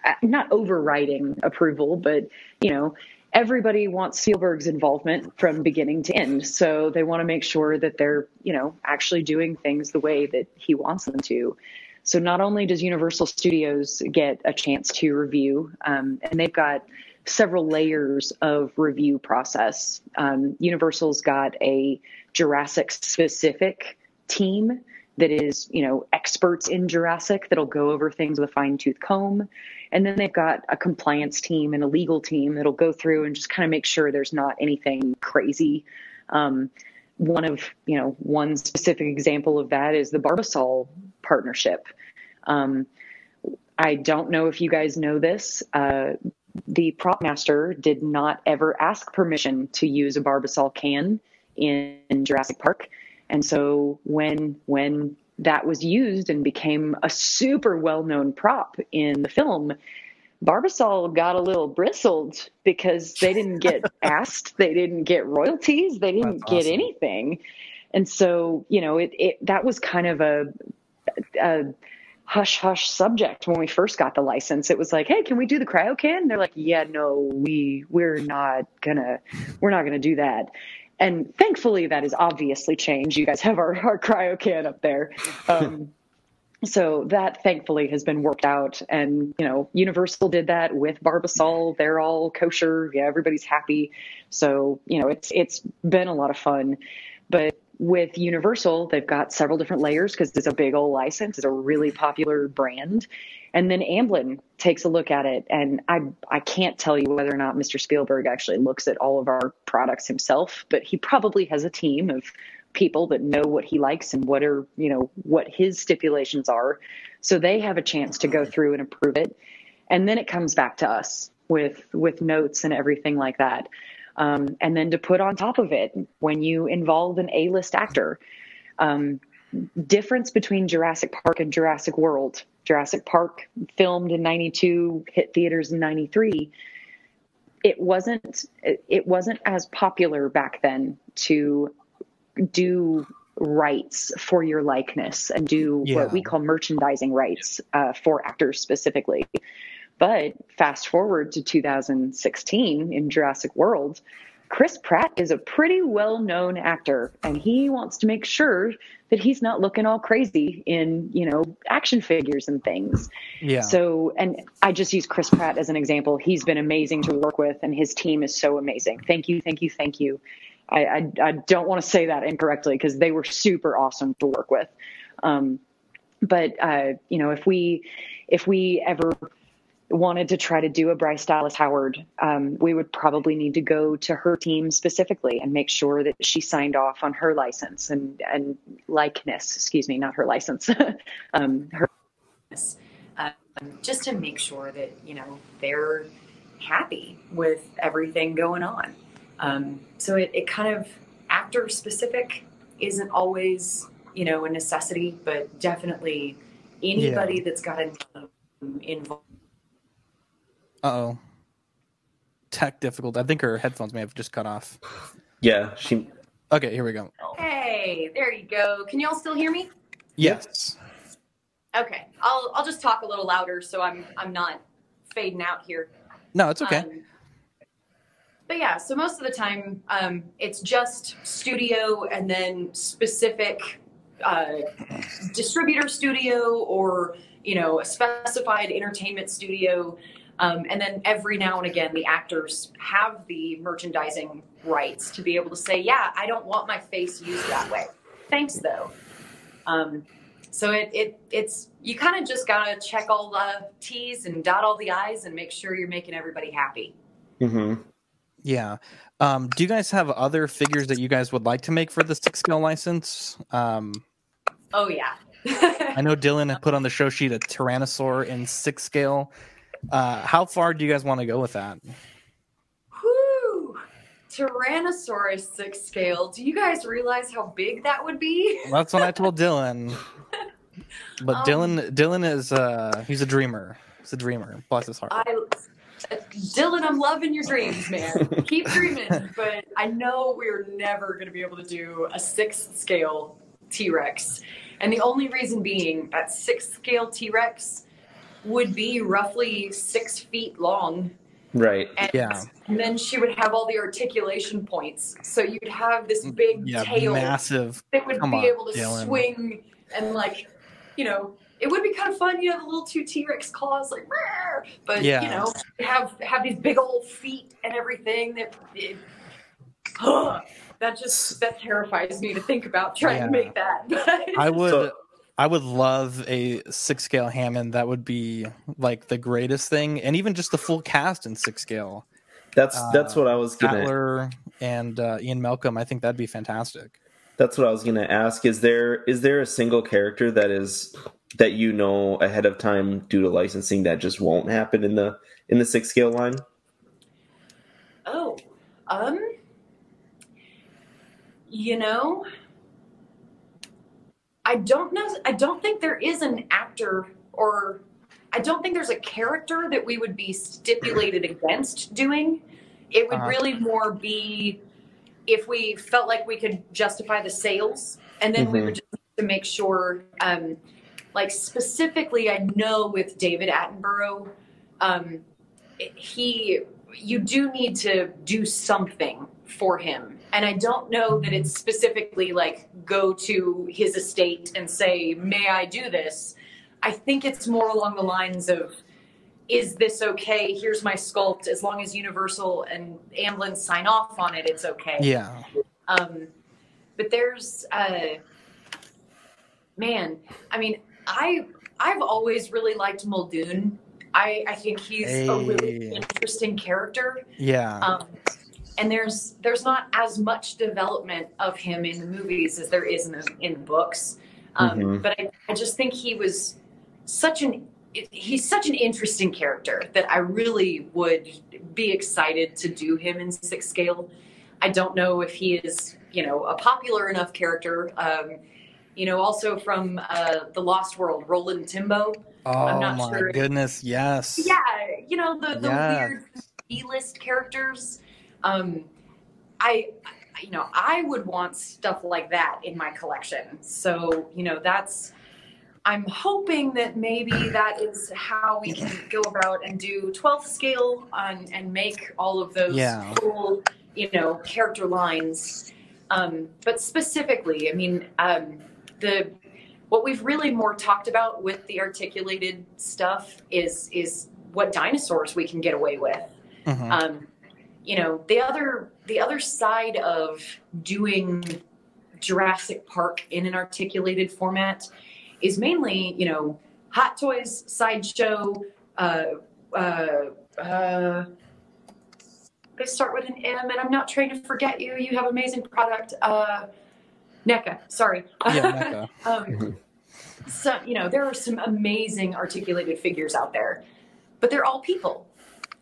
uh, not overriding approval, but you know everybody wants Spielberg's involvement from beginning to end. So they want to make sure that they're, you know, actually doing things the way that he wants them to. So not only does Universal Studios get a chance to review, um, and they've got several layers of review process. Um, Universal's got a Jurassic specific team that is, you know, experts in Jurassic that'll go over things with a fine tooth comb. And then they've got a compliance team and a legal team that'll go through and just kind of make sure there's not anything crazy. Um, one of, you know, one specific example of that is the Barbasol partnership. Um, I don't know if you guys know this. Uh, the prop master did not ever ask permission to use a Barbasol can in, in Jurassic Park. And so when when that was used and became a super well-known prop in the film, Barbasol got a little bristled because they didn't get asked, they didn't get royalties, they didn't That's get awesome. anything. and so you know it, it that was kind of a, a hush hush subject when we first got the license. It was like hey can we do the cryo can? They're like yeah no we we're not gonna we're not gonna do that. And thankfully that has obviously changed. You guys have our, our cryo can up there. Um, so that thankfully has been worked out. And you know universal did that with barbasol. They're all kosher. Yeah everybody's happy. So you know it's it's been a lot of fun with universal they've got several different layers because it's a big old license. It's a really popular brand. And then amblin takes a look at it. And i i can't tell you whether or not mr spielberg actually looks at all of our products himself but he probably has a team of people that know what he likes and what are you know what his stipulations are. So they have a chance to go through and approve it. And then it comes back to us with with notes and everything like that um, and then to put on top of it when you involve an a-list actor um, difference between jurassic park and jurassic world jurassic park filmed in 92 hit theaters in 93 it wasn't it wasn't as popular back then to do rights for your likeness and do Yeah. what we call merchandising rights uh, for actors specifically. But fast forward to 2016 in Jurassic World, Chris Pratt is a pretty well known actor and he wants to make sure that he's not looking all crazy in, you know, action figures and things. Yeah. So, and I just use Chris Pratt as an example. He's been amazing to work with and his team is so amazing. Thank you, thank you, thank you. I, I, I don't want to say that incorrectly because they were super awesome to work with. Um, but uh, you know, if we if we ever wanted to try to do a Bryce Dallas Howard, um, we would probably need to go to her team specifically and make sure that she signed off on her license and and likeness. Excuse me, not her license. um, her um, just to make sure that you know they're happy with everything going on. Um, so it, it kind of actor specific isn't always you know a necessity, but definitely anybody that's got a involved. Uh oh. Tech difficult. I think her headphones may have just cut off. Yeah, she. Okay, here we go. Hey, there you go. Can y'all still hear me? Yes. Okay, I'll I'll just talk a little louder so I'm I'm not fading out here. No, it's okay. Um, but yeah, so most of the time, um, it's just studio and then specific uh, distributor studio or you know a specified entertainment studio, um, and then every now and again the actors have the merchandising rights to be able to say, yeah, I don't want my face used that way. Thanks though. Um, so it, it it's you kind of just gotta check all the T's and dot all the I's and make sure you're making everybody happy. Mm-hmm. Yeah. Um, do you guys have other figures that you guys would like to make for the six scale license? Um, Oh yeah. I know Dylan put on the show sheet a Tyrannosaur in six scale. Uh, how far do you guys want to go with that? Whew. Tyrannosaurus six scale. Do you guys realize how big that would be? That's what I told Dylan. But Um, Dylan, Dylan is uh, he's a dreamer. He's a dreamer. Bless his heart. I, Dylan, I'm loving your dreams, man. Keep dreaming, but I know we're never going to be able to do a six scale T Rex. And the only reason being that six scale T Rex would be roughly six feet long. Right. And, Yeah. and then she would have all the articulation points. So you'd have this mm, big Yeah, tail massive. that would Come be on, able to Dylan. swing and like, you know, it would be kind of fun. You know, the little two T Rex claws, like, "Rawr," but Yeah. you know, have have these big old feet and everything. That it, that just that terrifies me to think about trying Yeah. to make that. But I would I would love a six scale Hammond. That would be like the greatest thing, and even just the full cast in six scale. That's that's what I was gonna. Sattler and uh, Ian Malcolm. I think that'd be fantastic. That's what I was gonna ask. Is there is there a single character that is that you know ahead of time due to licensing that just won't happen in the in the six scale line? oh, um, you know, I don't know. I don't think there is an actor or I don't think there's a character that we would be stipulated against doing. It would Uh-huh. really more be if we felt like we could justify the sales, and then we Mhm. would just to make sure, um, like specifically, I know with David Attenborough, um, he you do need to do something for him and i don't know that it's specifically like go to his estate and say may i do this i think it's more along the lines of is this okay here's my sculpt as long as universal and amblin sign off on it it's okay Yeah. um, but there's, uh, man, I mean, I I've always really liked Muldoon. I I think he's a really interesting character. Yeah. Um, and there's there's not as much development of him in the movies as there is in the in the books. Um, Mhm. But I, I just think he was such an he's such an interesting character that I really would be excited to do him in six scale. I don't know if he is you know a popular enough character. Um, you know, also from uh, the Lost World, Roland Tembo. I'm oh not my sure. goodness, yes. Yeah, you know the the Yeah. weird B-list characters. Um, I, you know, I would want stuff like that in my collection. So you know, that's. I'm hoping that maybe that is how we can go about and do 12th scale on, and make all of those Yeah. cool, you know, character lines. Um, but specifically, I mean, um, the what we've really more talked about with the articulated stuff is is what dinosaurs we can get away with. Mhm. Um, you know, the other the other side of doing Jurassic Park in an articulated format is mainly, you know, Hot Toys, Sideshow, uh, uh, uh, they start with an M, and I'm not trying to forget you. You have amazing product. Uh, NECA, sorry. Yeah, NECA. um, so, you know, there are some amazing articulated figures out there, but they're all people.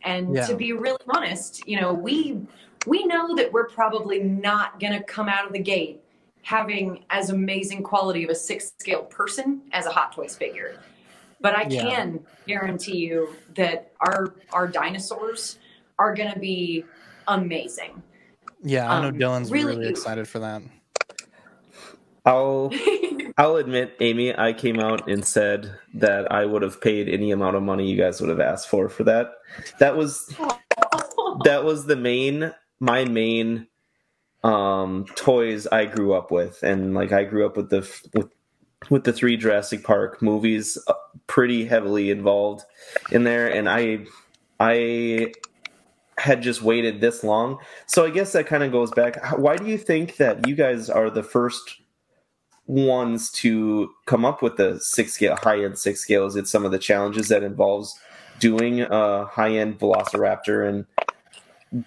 And Yeah. to be really honest, you know, we we know that we're probably not going to come out of the gate having as amazing quality of a six scale person as a Hot Toys figure. But I Yeah. can guarantee you that our our dinosaurs are going to be amazing. Yeah, I know Um, Dylan's really- really excited for that. I'll I'll admit, Amy, I came out and said that I would have paid any amount of money you guys would have asked for for that. That was that was the main my main um toys I grew up with and like I grew up with the with with the three Jurassic Park movies uh, pretty heavily involved in there and I I had just waited this long. So I guess that kind of goes back. Why do you think that you guys are the first ones to come up with the six scale, high end six scales it's some of the challenges that involves doing a high end Velociraptor and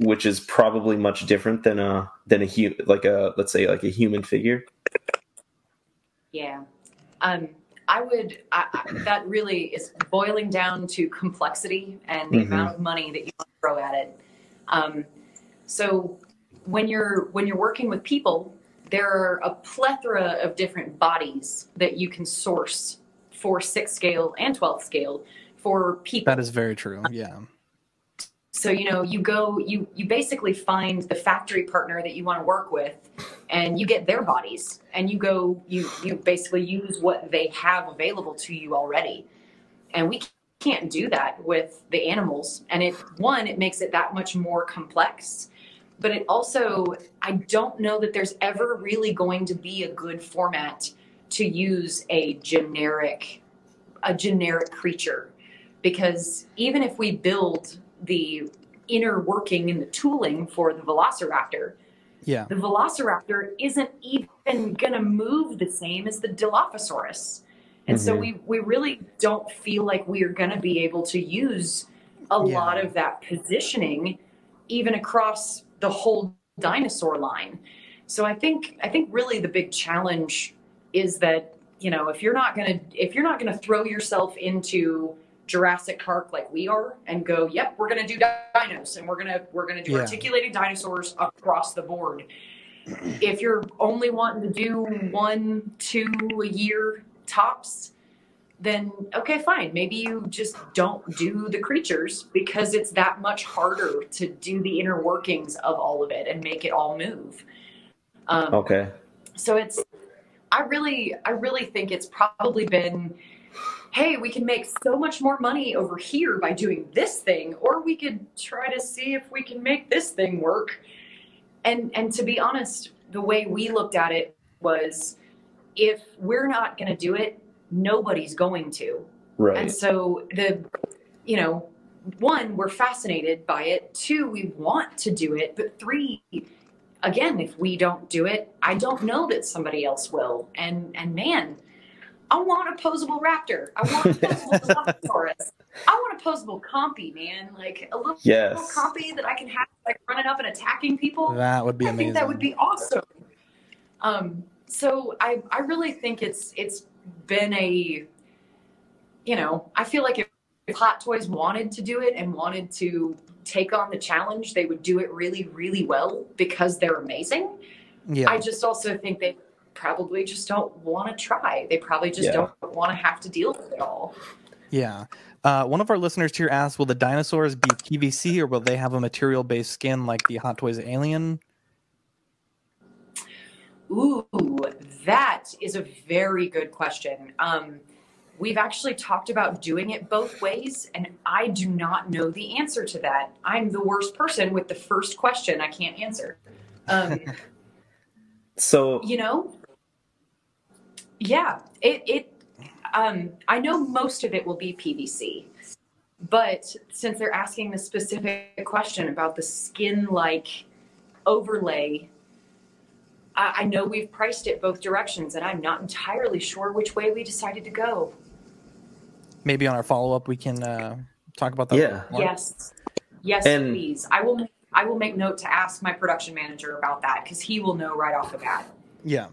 which is probably much different than a than a hu- like a let's say like a human figure. Yeah. Um, I would, I, I, that really is boiling down to complexity and the Mhm. amount of money that you throw at it. Um, so when you're, when you're working with people, there are a plethora of different bodies that you can source for six scale and 12 scale for people That is very true. Yeah. so you know you go you you basically find the factory partner that you want to work with and you get their bodies and you go you you basically use what they have available to you already and we can't do that with the animals and it one it makes it that much more complex but it also i don't know that there's ever really going to be a good format to use a generic a generic creature because even if we build the inner working and the tooling for the velociraptor Yeah. the velociraptor isn't even going to move the same as the dilophosaurus and so Mhm. we we really don't feel like we are going to be able to use a Yeah. lot of that positioning even across the whole dinosaur line so i think i think really the big challenge is that you know if you're not going to if you're not to throw yourself into Jurassic Park like we are and go, yep, we're gonna do dinos and we're gonna we're gonna do Yeah. articulated dinosaurs across the board. If you're only wanting to do one, two a year tops, then okay, fine. Maybe you just don't do the creatures because it's that much harder to do the inner workings of all of it and make it all move. Um, Okay. so it's, I really, I really think it's probably been, hey, we can make so much more money over here by doing this thing, or we could try to see if we can make this thing work. And and to be honest, the way we looked at it was, if we're not going to do it, nobody's going to. Right. And so the, you know, one, we're fascinated by it. Two, we want to do it. But three, again, if we don't do it, I don't know that somebody else will. And and man, I want a posable raptor. I want a posable Dilophosaurus. I want a posable compy, man. Like a little, Yes. little compy that I can have like running up and attacking people. That would be I amazing. think that would be awesome. Um, so I, I really think it's it's been a, you know, I feel like if, if Hot Toys wanted to do it and wanted to take on the challenge, they would do it really, really well because they're amazing. Yeah. I just also think they probably just don't want to try. They probably just Yeah. don't want to have to deal with it all. Yeah. Uh, one of our listeners here asked, "Will the dinosaurs be PVC or will they have a material-based skin like the Hot Toys Alien?" Ooh, that is a very good question. Um, we've actually talked about doing it both ways, and I do not know the answer to that. I'm the worst person with the first question I can't answer. Um, So you know, yeah, it, it, um, I know most of it will be PVC, but since they're asking the specific question about the skin like overlay, I, I know we've priced it both directions, and I'm not entirely sure which way we decided to go. Maybe on our follow-up we can uh, talk about that. Yeah. more. Yes, yes, And- please. I will. I will make note to ask my production manager about that because he will know right off the bat. Yeah.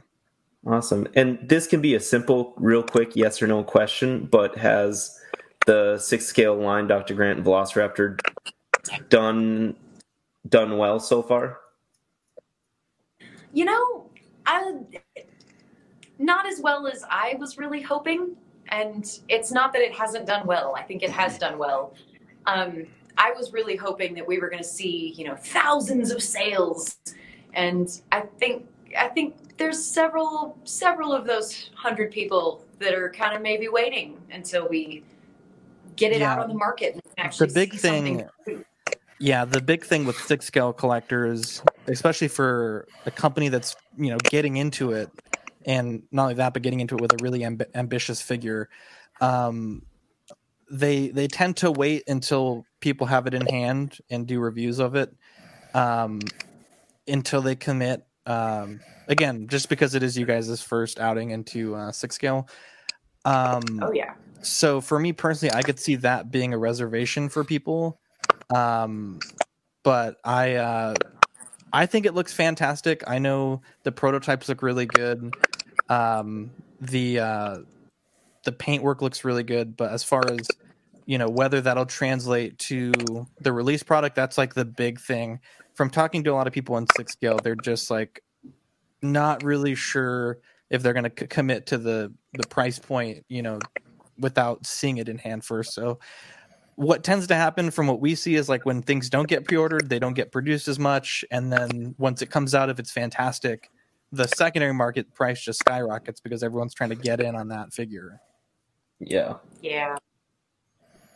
Awesome. And this can be a simple, real quick yes or no question, but has the six scale line Dr. Grant and Velociraptor done done well so far? You know, I, not as well as I was really hoping. And it's not that it hasn't done well. I think it has done well. Um, I was really hoping that we were going to see, you know, thousands of sales, and I think I think there's several several of those hundred people that are kind of maybe waiting until we get it out on the market and actually The big thing, something. Yeah, the big thing with six scale collectors, especially for a company that's you know getting into it, and not only that, but getting into it with a really amb- ambitious figure, um, they they tend to wait until people have it in hand and do reviews of it, um, until they commit. Um, again, just because it is you guys' first outing into uh, six scale. Um, Oh yeah. so for me personally, I could see that being a reservation for people. Um, but I uh, I think it looks fantastic. I know the prototypes look really good. Um, the uh, the paintwork looks really good, but as far as you know whether that'll translate to the release product, that's like the big thing. From talking to a lot of people in six scale, they're just like not really sure if they're going to c- commit to the the price point, you know, without seeing it in hand first. So what tends to happen from what we see is like when things don't get pre-ordered, they don't get produced as much and then once it comes out if it's fantastic, the secondary market price just skyrockets because everyone's trying to get in on that figure. Yeah. Yeah.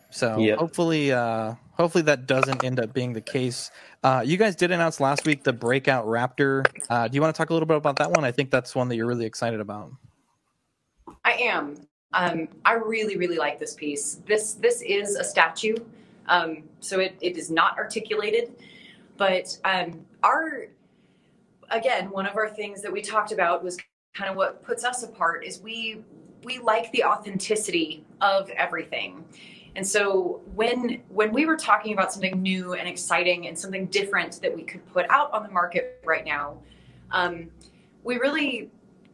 So Yep. hopefully, uh, hopefully that doesn't end up being the case. Uh, you guys did announce last week the Breakout Raptor. Uh, do you want to talk a little bit about that one? I think that's one that you're really excited about. I am. Um, I really, really like this piece. This this is a statue, um, so it, it is not articulated, but um, our again one of our things that we talked about was kind of what puts us apart is we we like the authenticity of everything. And so when when we were talking about something new and exciting and something different that we could put out on the market right now, um, we really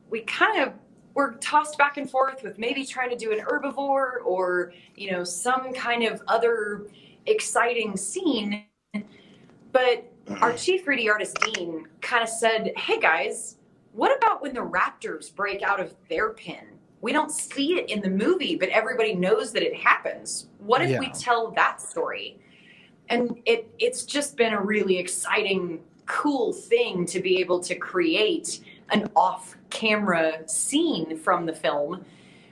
we kind of were tossed back and forth with maybe trying to do an herbivore or you know some kind of other exciting scene. But our chief 3D artist Dean kind of said, "Hey guys, what about when the Raptors break out of their pen we don't see it in the movie, but everybody knows that it happens. What if we tell that story? And it it's just been a really exciting, cool thing to be able to create an off-camera scene from the film.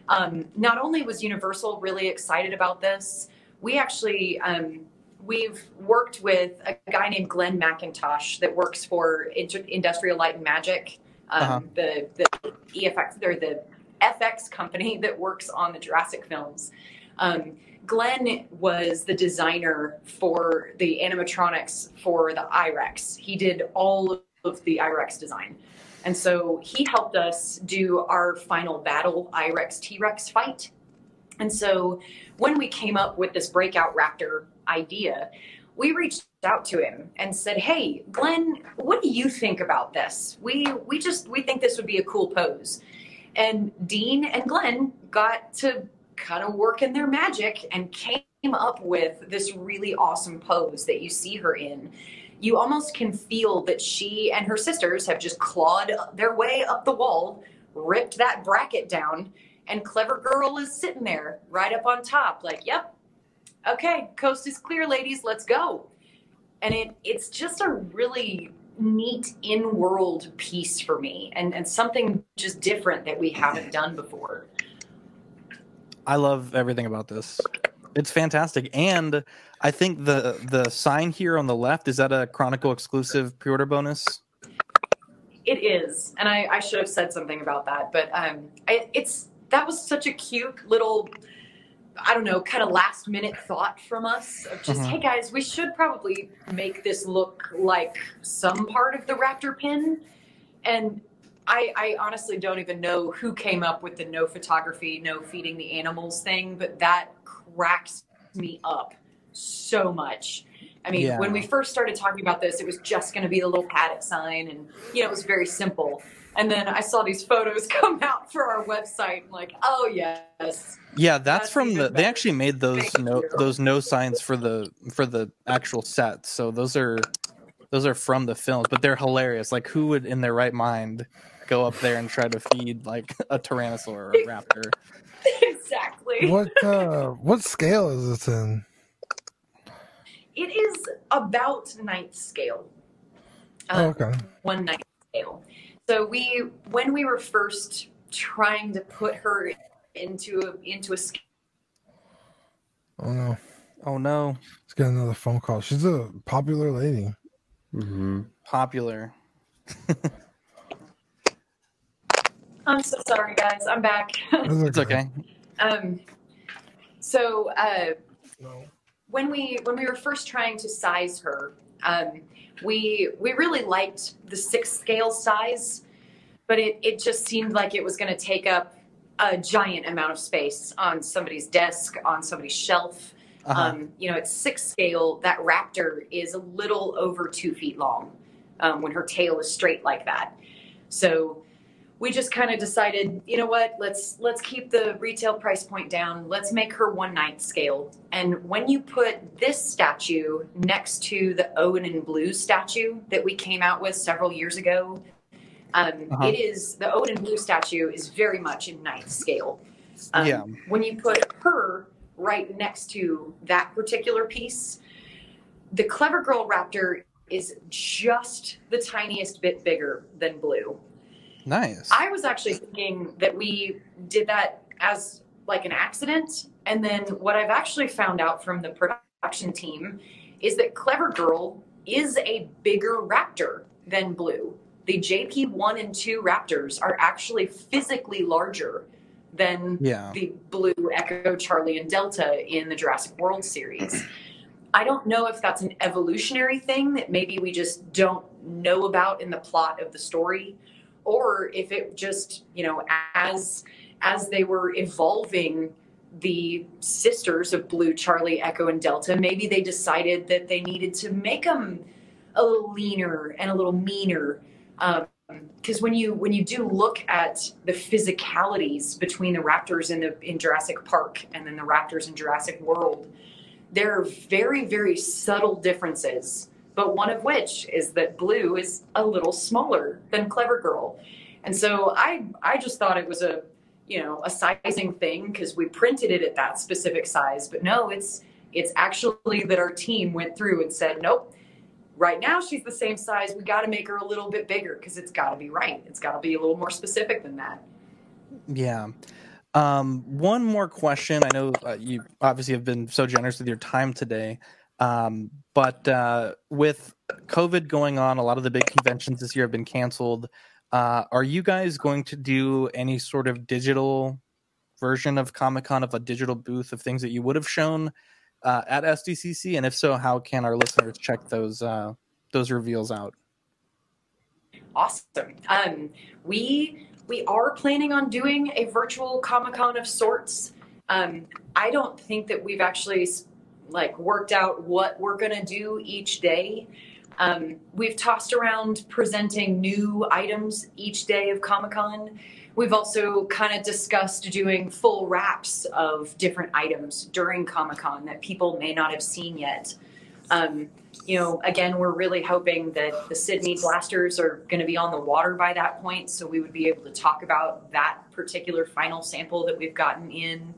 Um, not only was Universal really excited about this, we actually um, we've worked with a guy named Glen McIntosh that works for Inter- Industrial Light and Magic, um, Uh-huh. the the EFX or the FX company that works on the Jurassic films. Um, Glenn was the designer for the animatronics for the IREX. He did all of the IREX design. And so he helped us do our final battle IREX T Rex fight. And so when we came up with this breakout raptor idea, we reached out to him and said, "Hey, Glen, what do you think about this? We we just we think this would be a cool pose." And Dean and Glen got to kind of work in their magic and came up with this really awesome pose that you see her in. You almost can feel that she and her sisters have just clawed their way up the wall, ripped that bracket down, and Clever Girl is sitting there right up on top, like, yep, okay, coast is clear, ladies, let's go. And it it's just a really neat in-world piece for me and, and something just different that we haven't done before. I love everything about this. It's fantastic, and I think the the sign here on the left is that a Chronicle exclusive pre-order bonus. It is, and I, I should have said something about that, but um, I, it's that was such a cute little, I don't know, kind of last minute thought from us of just, Mhm. hey guys, we should probably make this look like some part of the raptor pin, and I, I honestly don't even know who came up with the no photography, no feeding the animals thing, but that cracks me up so much. I mean, Yeah. when we first started talking about this, it was just going to be the little paddock sign, and you know, it was very simple. And then I saw these photos come out for our website. I'm like, oh yes, Yeah, that's, from the. They actually made those no those no signs for the for the actual set. So those are those are from the films, but they're hilarious. Like, who would in their right mind go up there and try to feed like a tyrannosaur or a raptor? exactly. What uh what scale is this in? It is about ninth scale. Oh, okay. one ninth scale. So we, when we were first trying to put her into a, into a scale, Oh no. Oh no. Let's get another phone call. She's a popular lady. Mm-hmm. Popular. I'm so sorry, guys. I'm back. It's okay. Um, so uh, when we when we were first trying to size her, um, we we really liked the six scale size, but it it just seemed like it was going to take up a giant amount of space on somebody's desk, on somebody's shelf. Uh-huh. Um, you know, at six scale, that raptor is a little over two feet long um, when her tail is straight like that. So we just kind of decided, you know what? Let's let's keep the retail price point down. Let's make her one ninth scale. And when you put this statue next to the Owen and Blue statue that we came out with several years ago, um, Uh-huh. it is the Owen and Blue statue is very much in ninth scale. Um, Yeah. When you put her right next to that particular piece, the Clever Girl Raptor is just the tiniest bit bigger than Blue. Nice. I was actually thinking that we did that as like an accident. And then what I've actually found out from the production team is that Clever Girl is a bigger raptor than Blue. The JP1 and 2 raptors are actually physically larger than Yeah. the Blue, Echo, Charlie, and Delta in the Jurassic World series. I don't know if that's an evolutionary thing that maybe we just don't know about in the plot of the story or if it just you know as as they were evolving the sisters of blue charlie echo and delta maybe they decided that they needed to make them a little leaner and a little meaner. Um, because when you when you do look at the physicalities between the raptors in the in jurassic park and then the raptors in jurassic world there are very very subtle differences but one of which is that blue is a little smaller than clever girl and so i i just thought it was a you know, a sizing thing because we printed it at that specific size. But no, it's it's actually that our team went through and said, nope. Right now, she's the same size. We got to make her a little bit bigger because it's got to be right. It's got to be a little more specific than that. Yeah. Um, one more question. I know uh, you obviously have been so generous with your time today, um, but uh, with COVID going on, a lot of the big conventions this year have been canceled. Uh, are you guys going to do any sort of digital version of Comic Con of a digital booth of things that you would have shown uh, at SDCC? And if so, how can our listeners check those uh, those reveals out? Awesome. Um, we we are planning on doing a virtual Comic Con of sorts. Um, I don't think that we've actually like worked out what we're gonna do each day. Um, we've tossed around presenting new items each day of Comic Con. We've also kind of discussed doing full wraps of different items during Comic Con that people may not have seen yet. Um, you know, again, we're really hoping that the Sydney blasters are going to be on the water by that point, so we would be able to talk about that particular final sample that we've gotten in.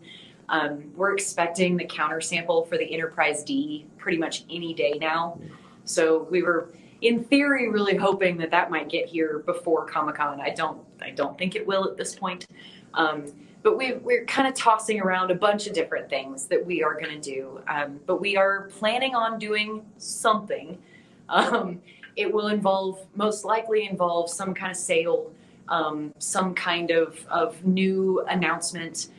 Um, we're expecting the counter sample for the Enterprise D pretty much any day now. So we were, in theory, really hoping that that might get here before Comic Con. I don't, I don't think it will at this point. Um, but we, we're kind of tossing around a bunch of different things that we are going to do. Um, but we are planning on doing something. Um, it will involve, most likely involve some kind of sale, um, some kind of, of new announcement.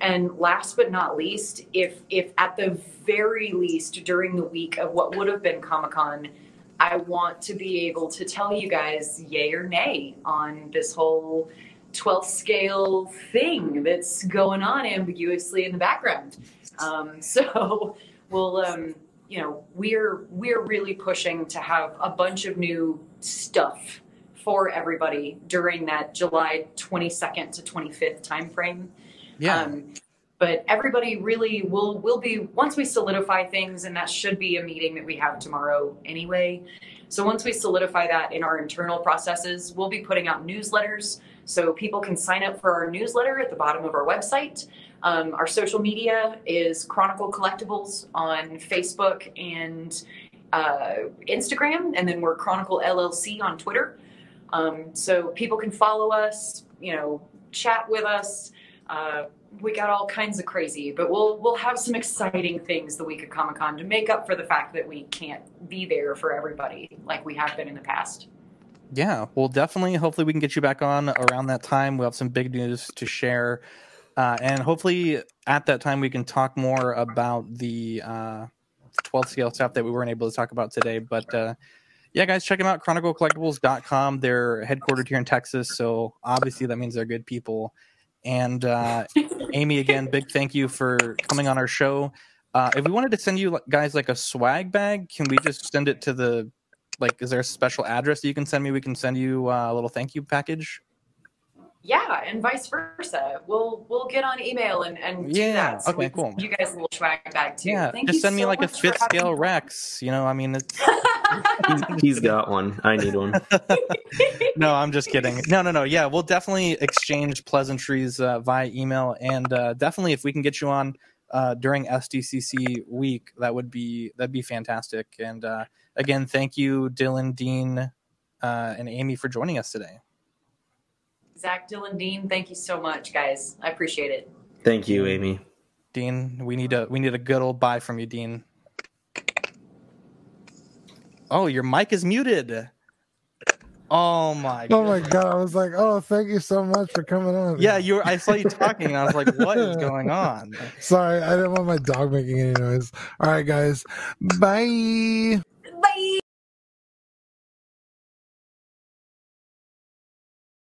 And last but not least, if if at the very least during the week of what would have been Comic Con, I want to be able to tell you guys yay or nay on this whole 12th scale thing that's going on ambiguously in the background. Um, so we'll, um, you know, we're we're really pushing to have a bunch of new stuff for everybody during that July 22nd to 25th timeframe. Yeah. Um, but everybody really will will be once we solidify things, and that should be a meeting that we have tomorrow anyway. So once we solidify that in our internal processes, we'll be putting out newsletters so people can sign up for our newsletter at the bottom of our website. Um, our social media is Chronicle Collectibles on Facebook and uh, Instagram, and then we're Chronicle LLC on Twitter. Um, so people can follow us, you know, chat with us. Uh, we got all kinds of crazy, but we'll we'll have some exciting things the week of Comic Con to make up for the fact that we can't be there for everybody like we have been in the past. Yeah, well, definitely. Hopefully, we can get you back on around that time. We'll have some big news to share, uh, and hopefully, at that time, we can talk more about the uh, 12th scale stuff that we weren't able to talk about today. But uh, yeah, guys, check them out. ChronicleCollectibles.com. They're headquartered here in Texas, so obviously that means they're good people. And uh, Amy, again, big thank you for coming on our show. Uh, if we wanted to send you guys like a swag bag, can we just send it to the like? Is there a special address that you can send me? We can send you uh, a little thank you package. Yeah, and vice versa. We'll we'll get on email and and do Yeah, that. So okay, we cool. You guys a little swag bag too. Yeah, Thank just you send me like a fifth scale me. Rex. You know, I mean, it's He's got one. I need one. no, I'm just kidding. No, no, no. Yeah, we'll definitely exchange pleasantries uh, via email, and uh, definitely if we can get you on uh, during SDCC week, that would be that'd be fantastic. And uh, again, thank you, Dylan, Dean, uh, and Amy for joining us today. Zach, Dylan, Dean, thank you so much, guys. I appreciate it. Thank you, Amy. Dean, we need a we need a good old bye from you, Dean. Oh, your mic is muted. Oh my Oh my god! I was like, oh, thank you so much for coming on. Yeah, you were. I saw you talking. and I was like, "What is going on?" Sorry, I didn't want my dog making any noise. All right, guys, bye. bye.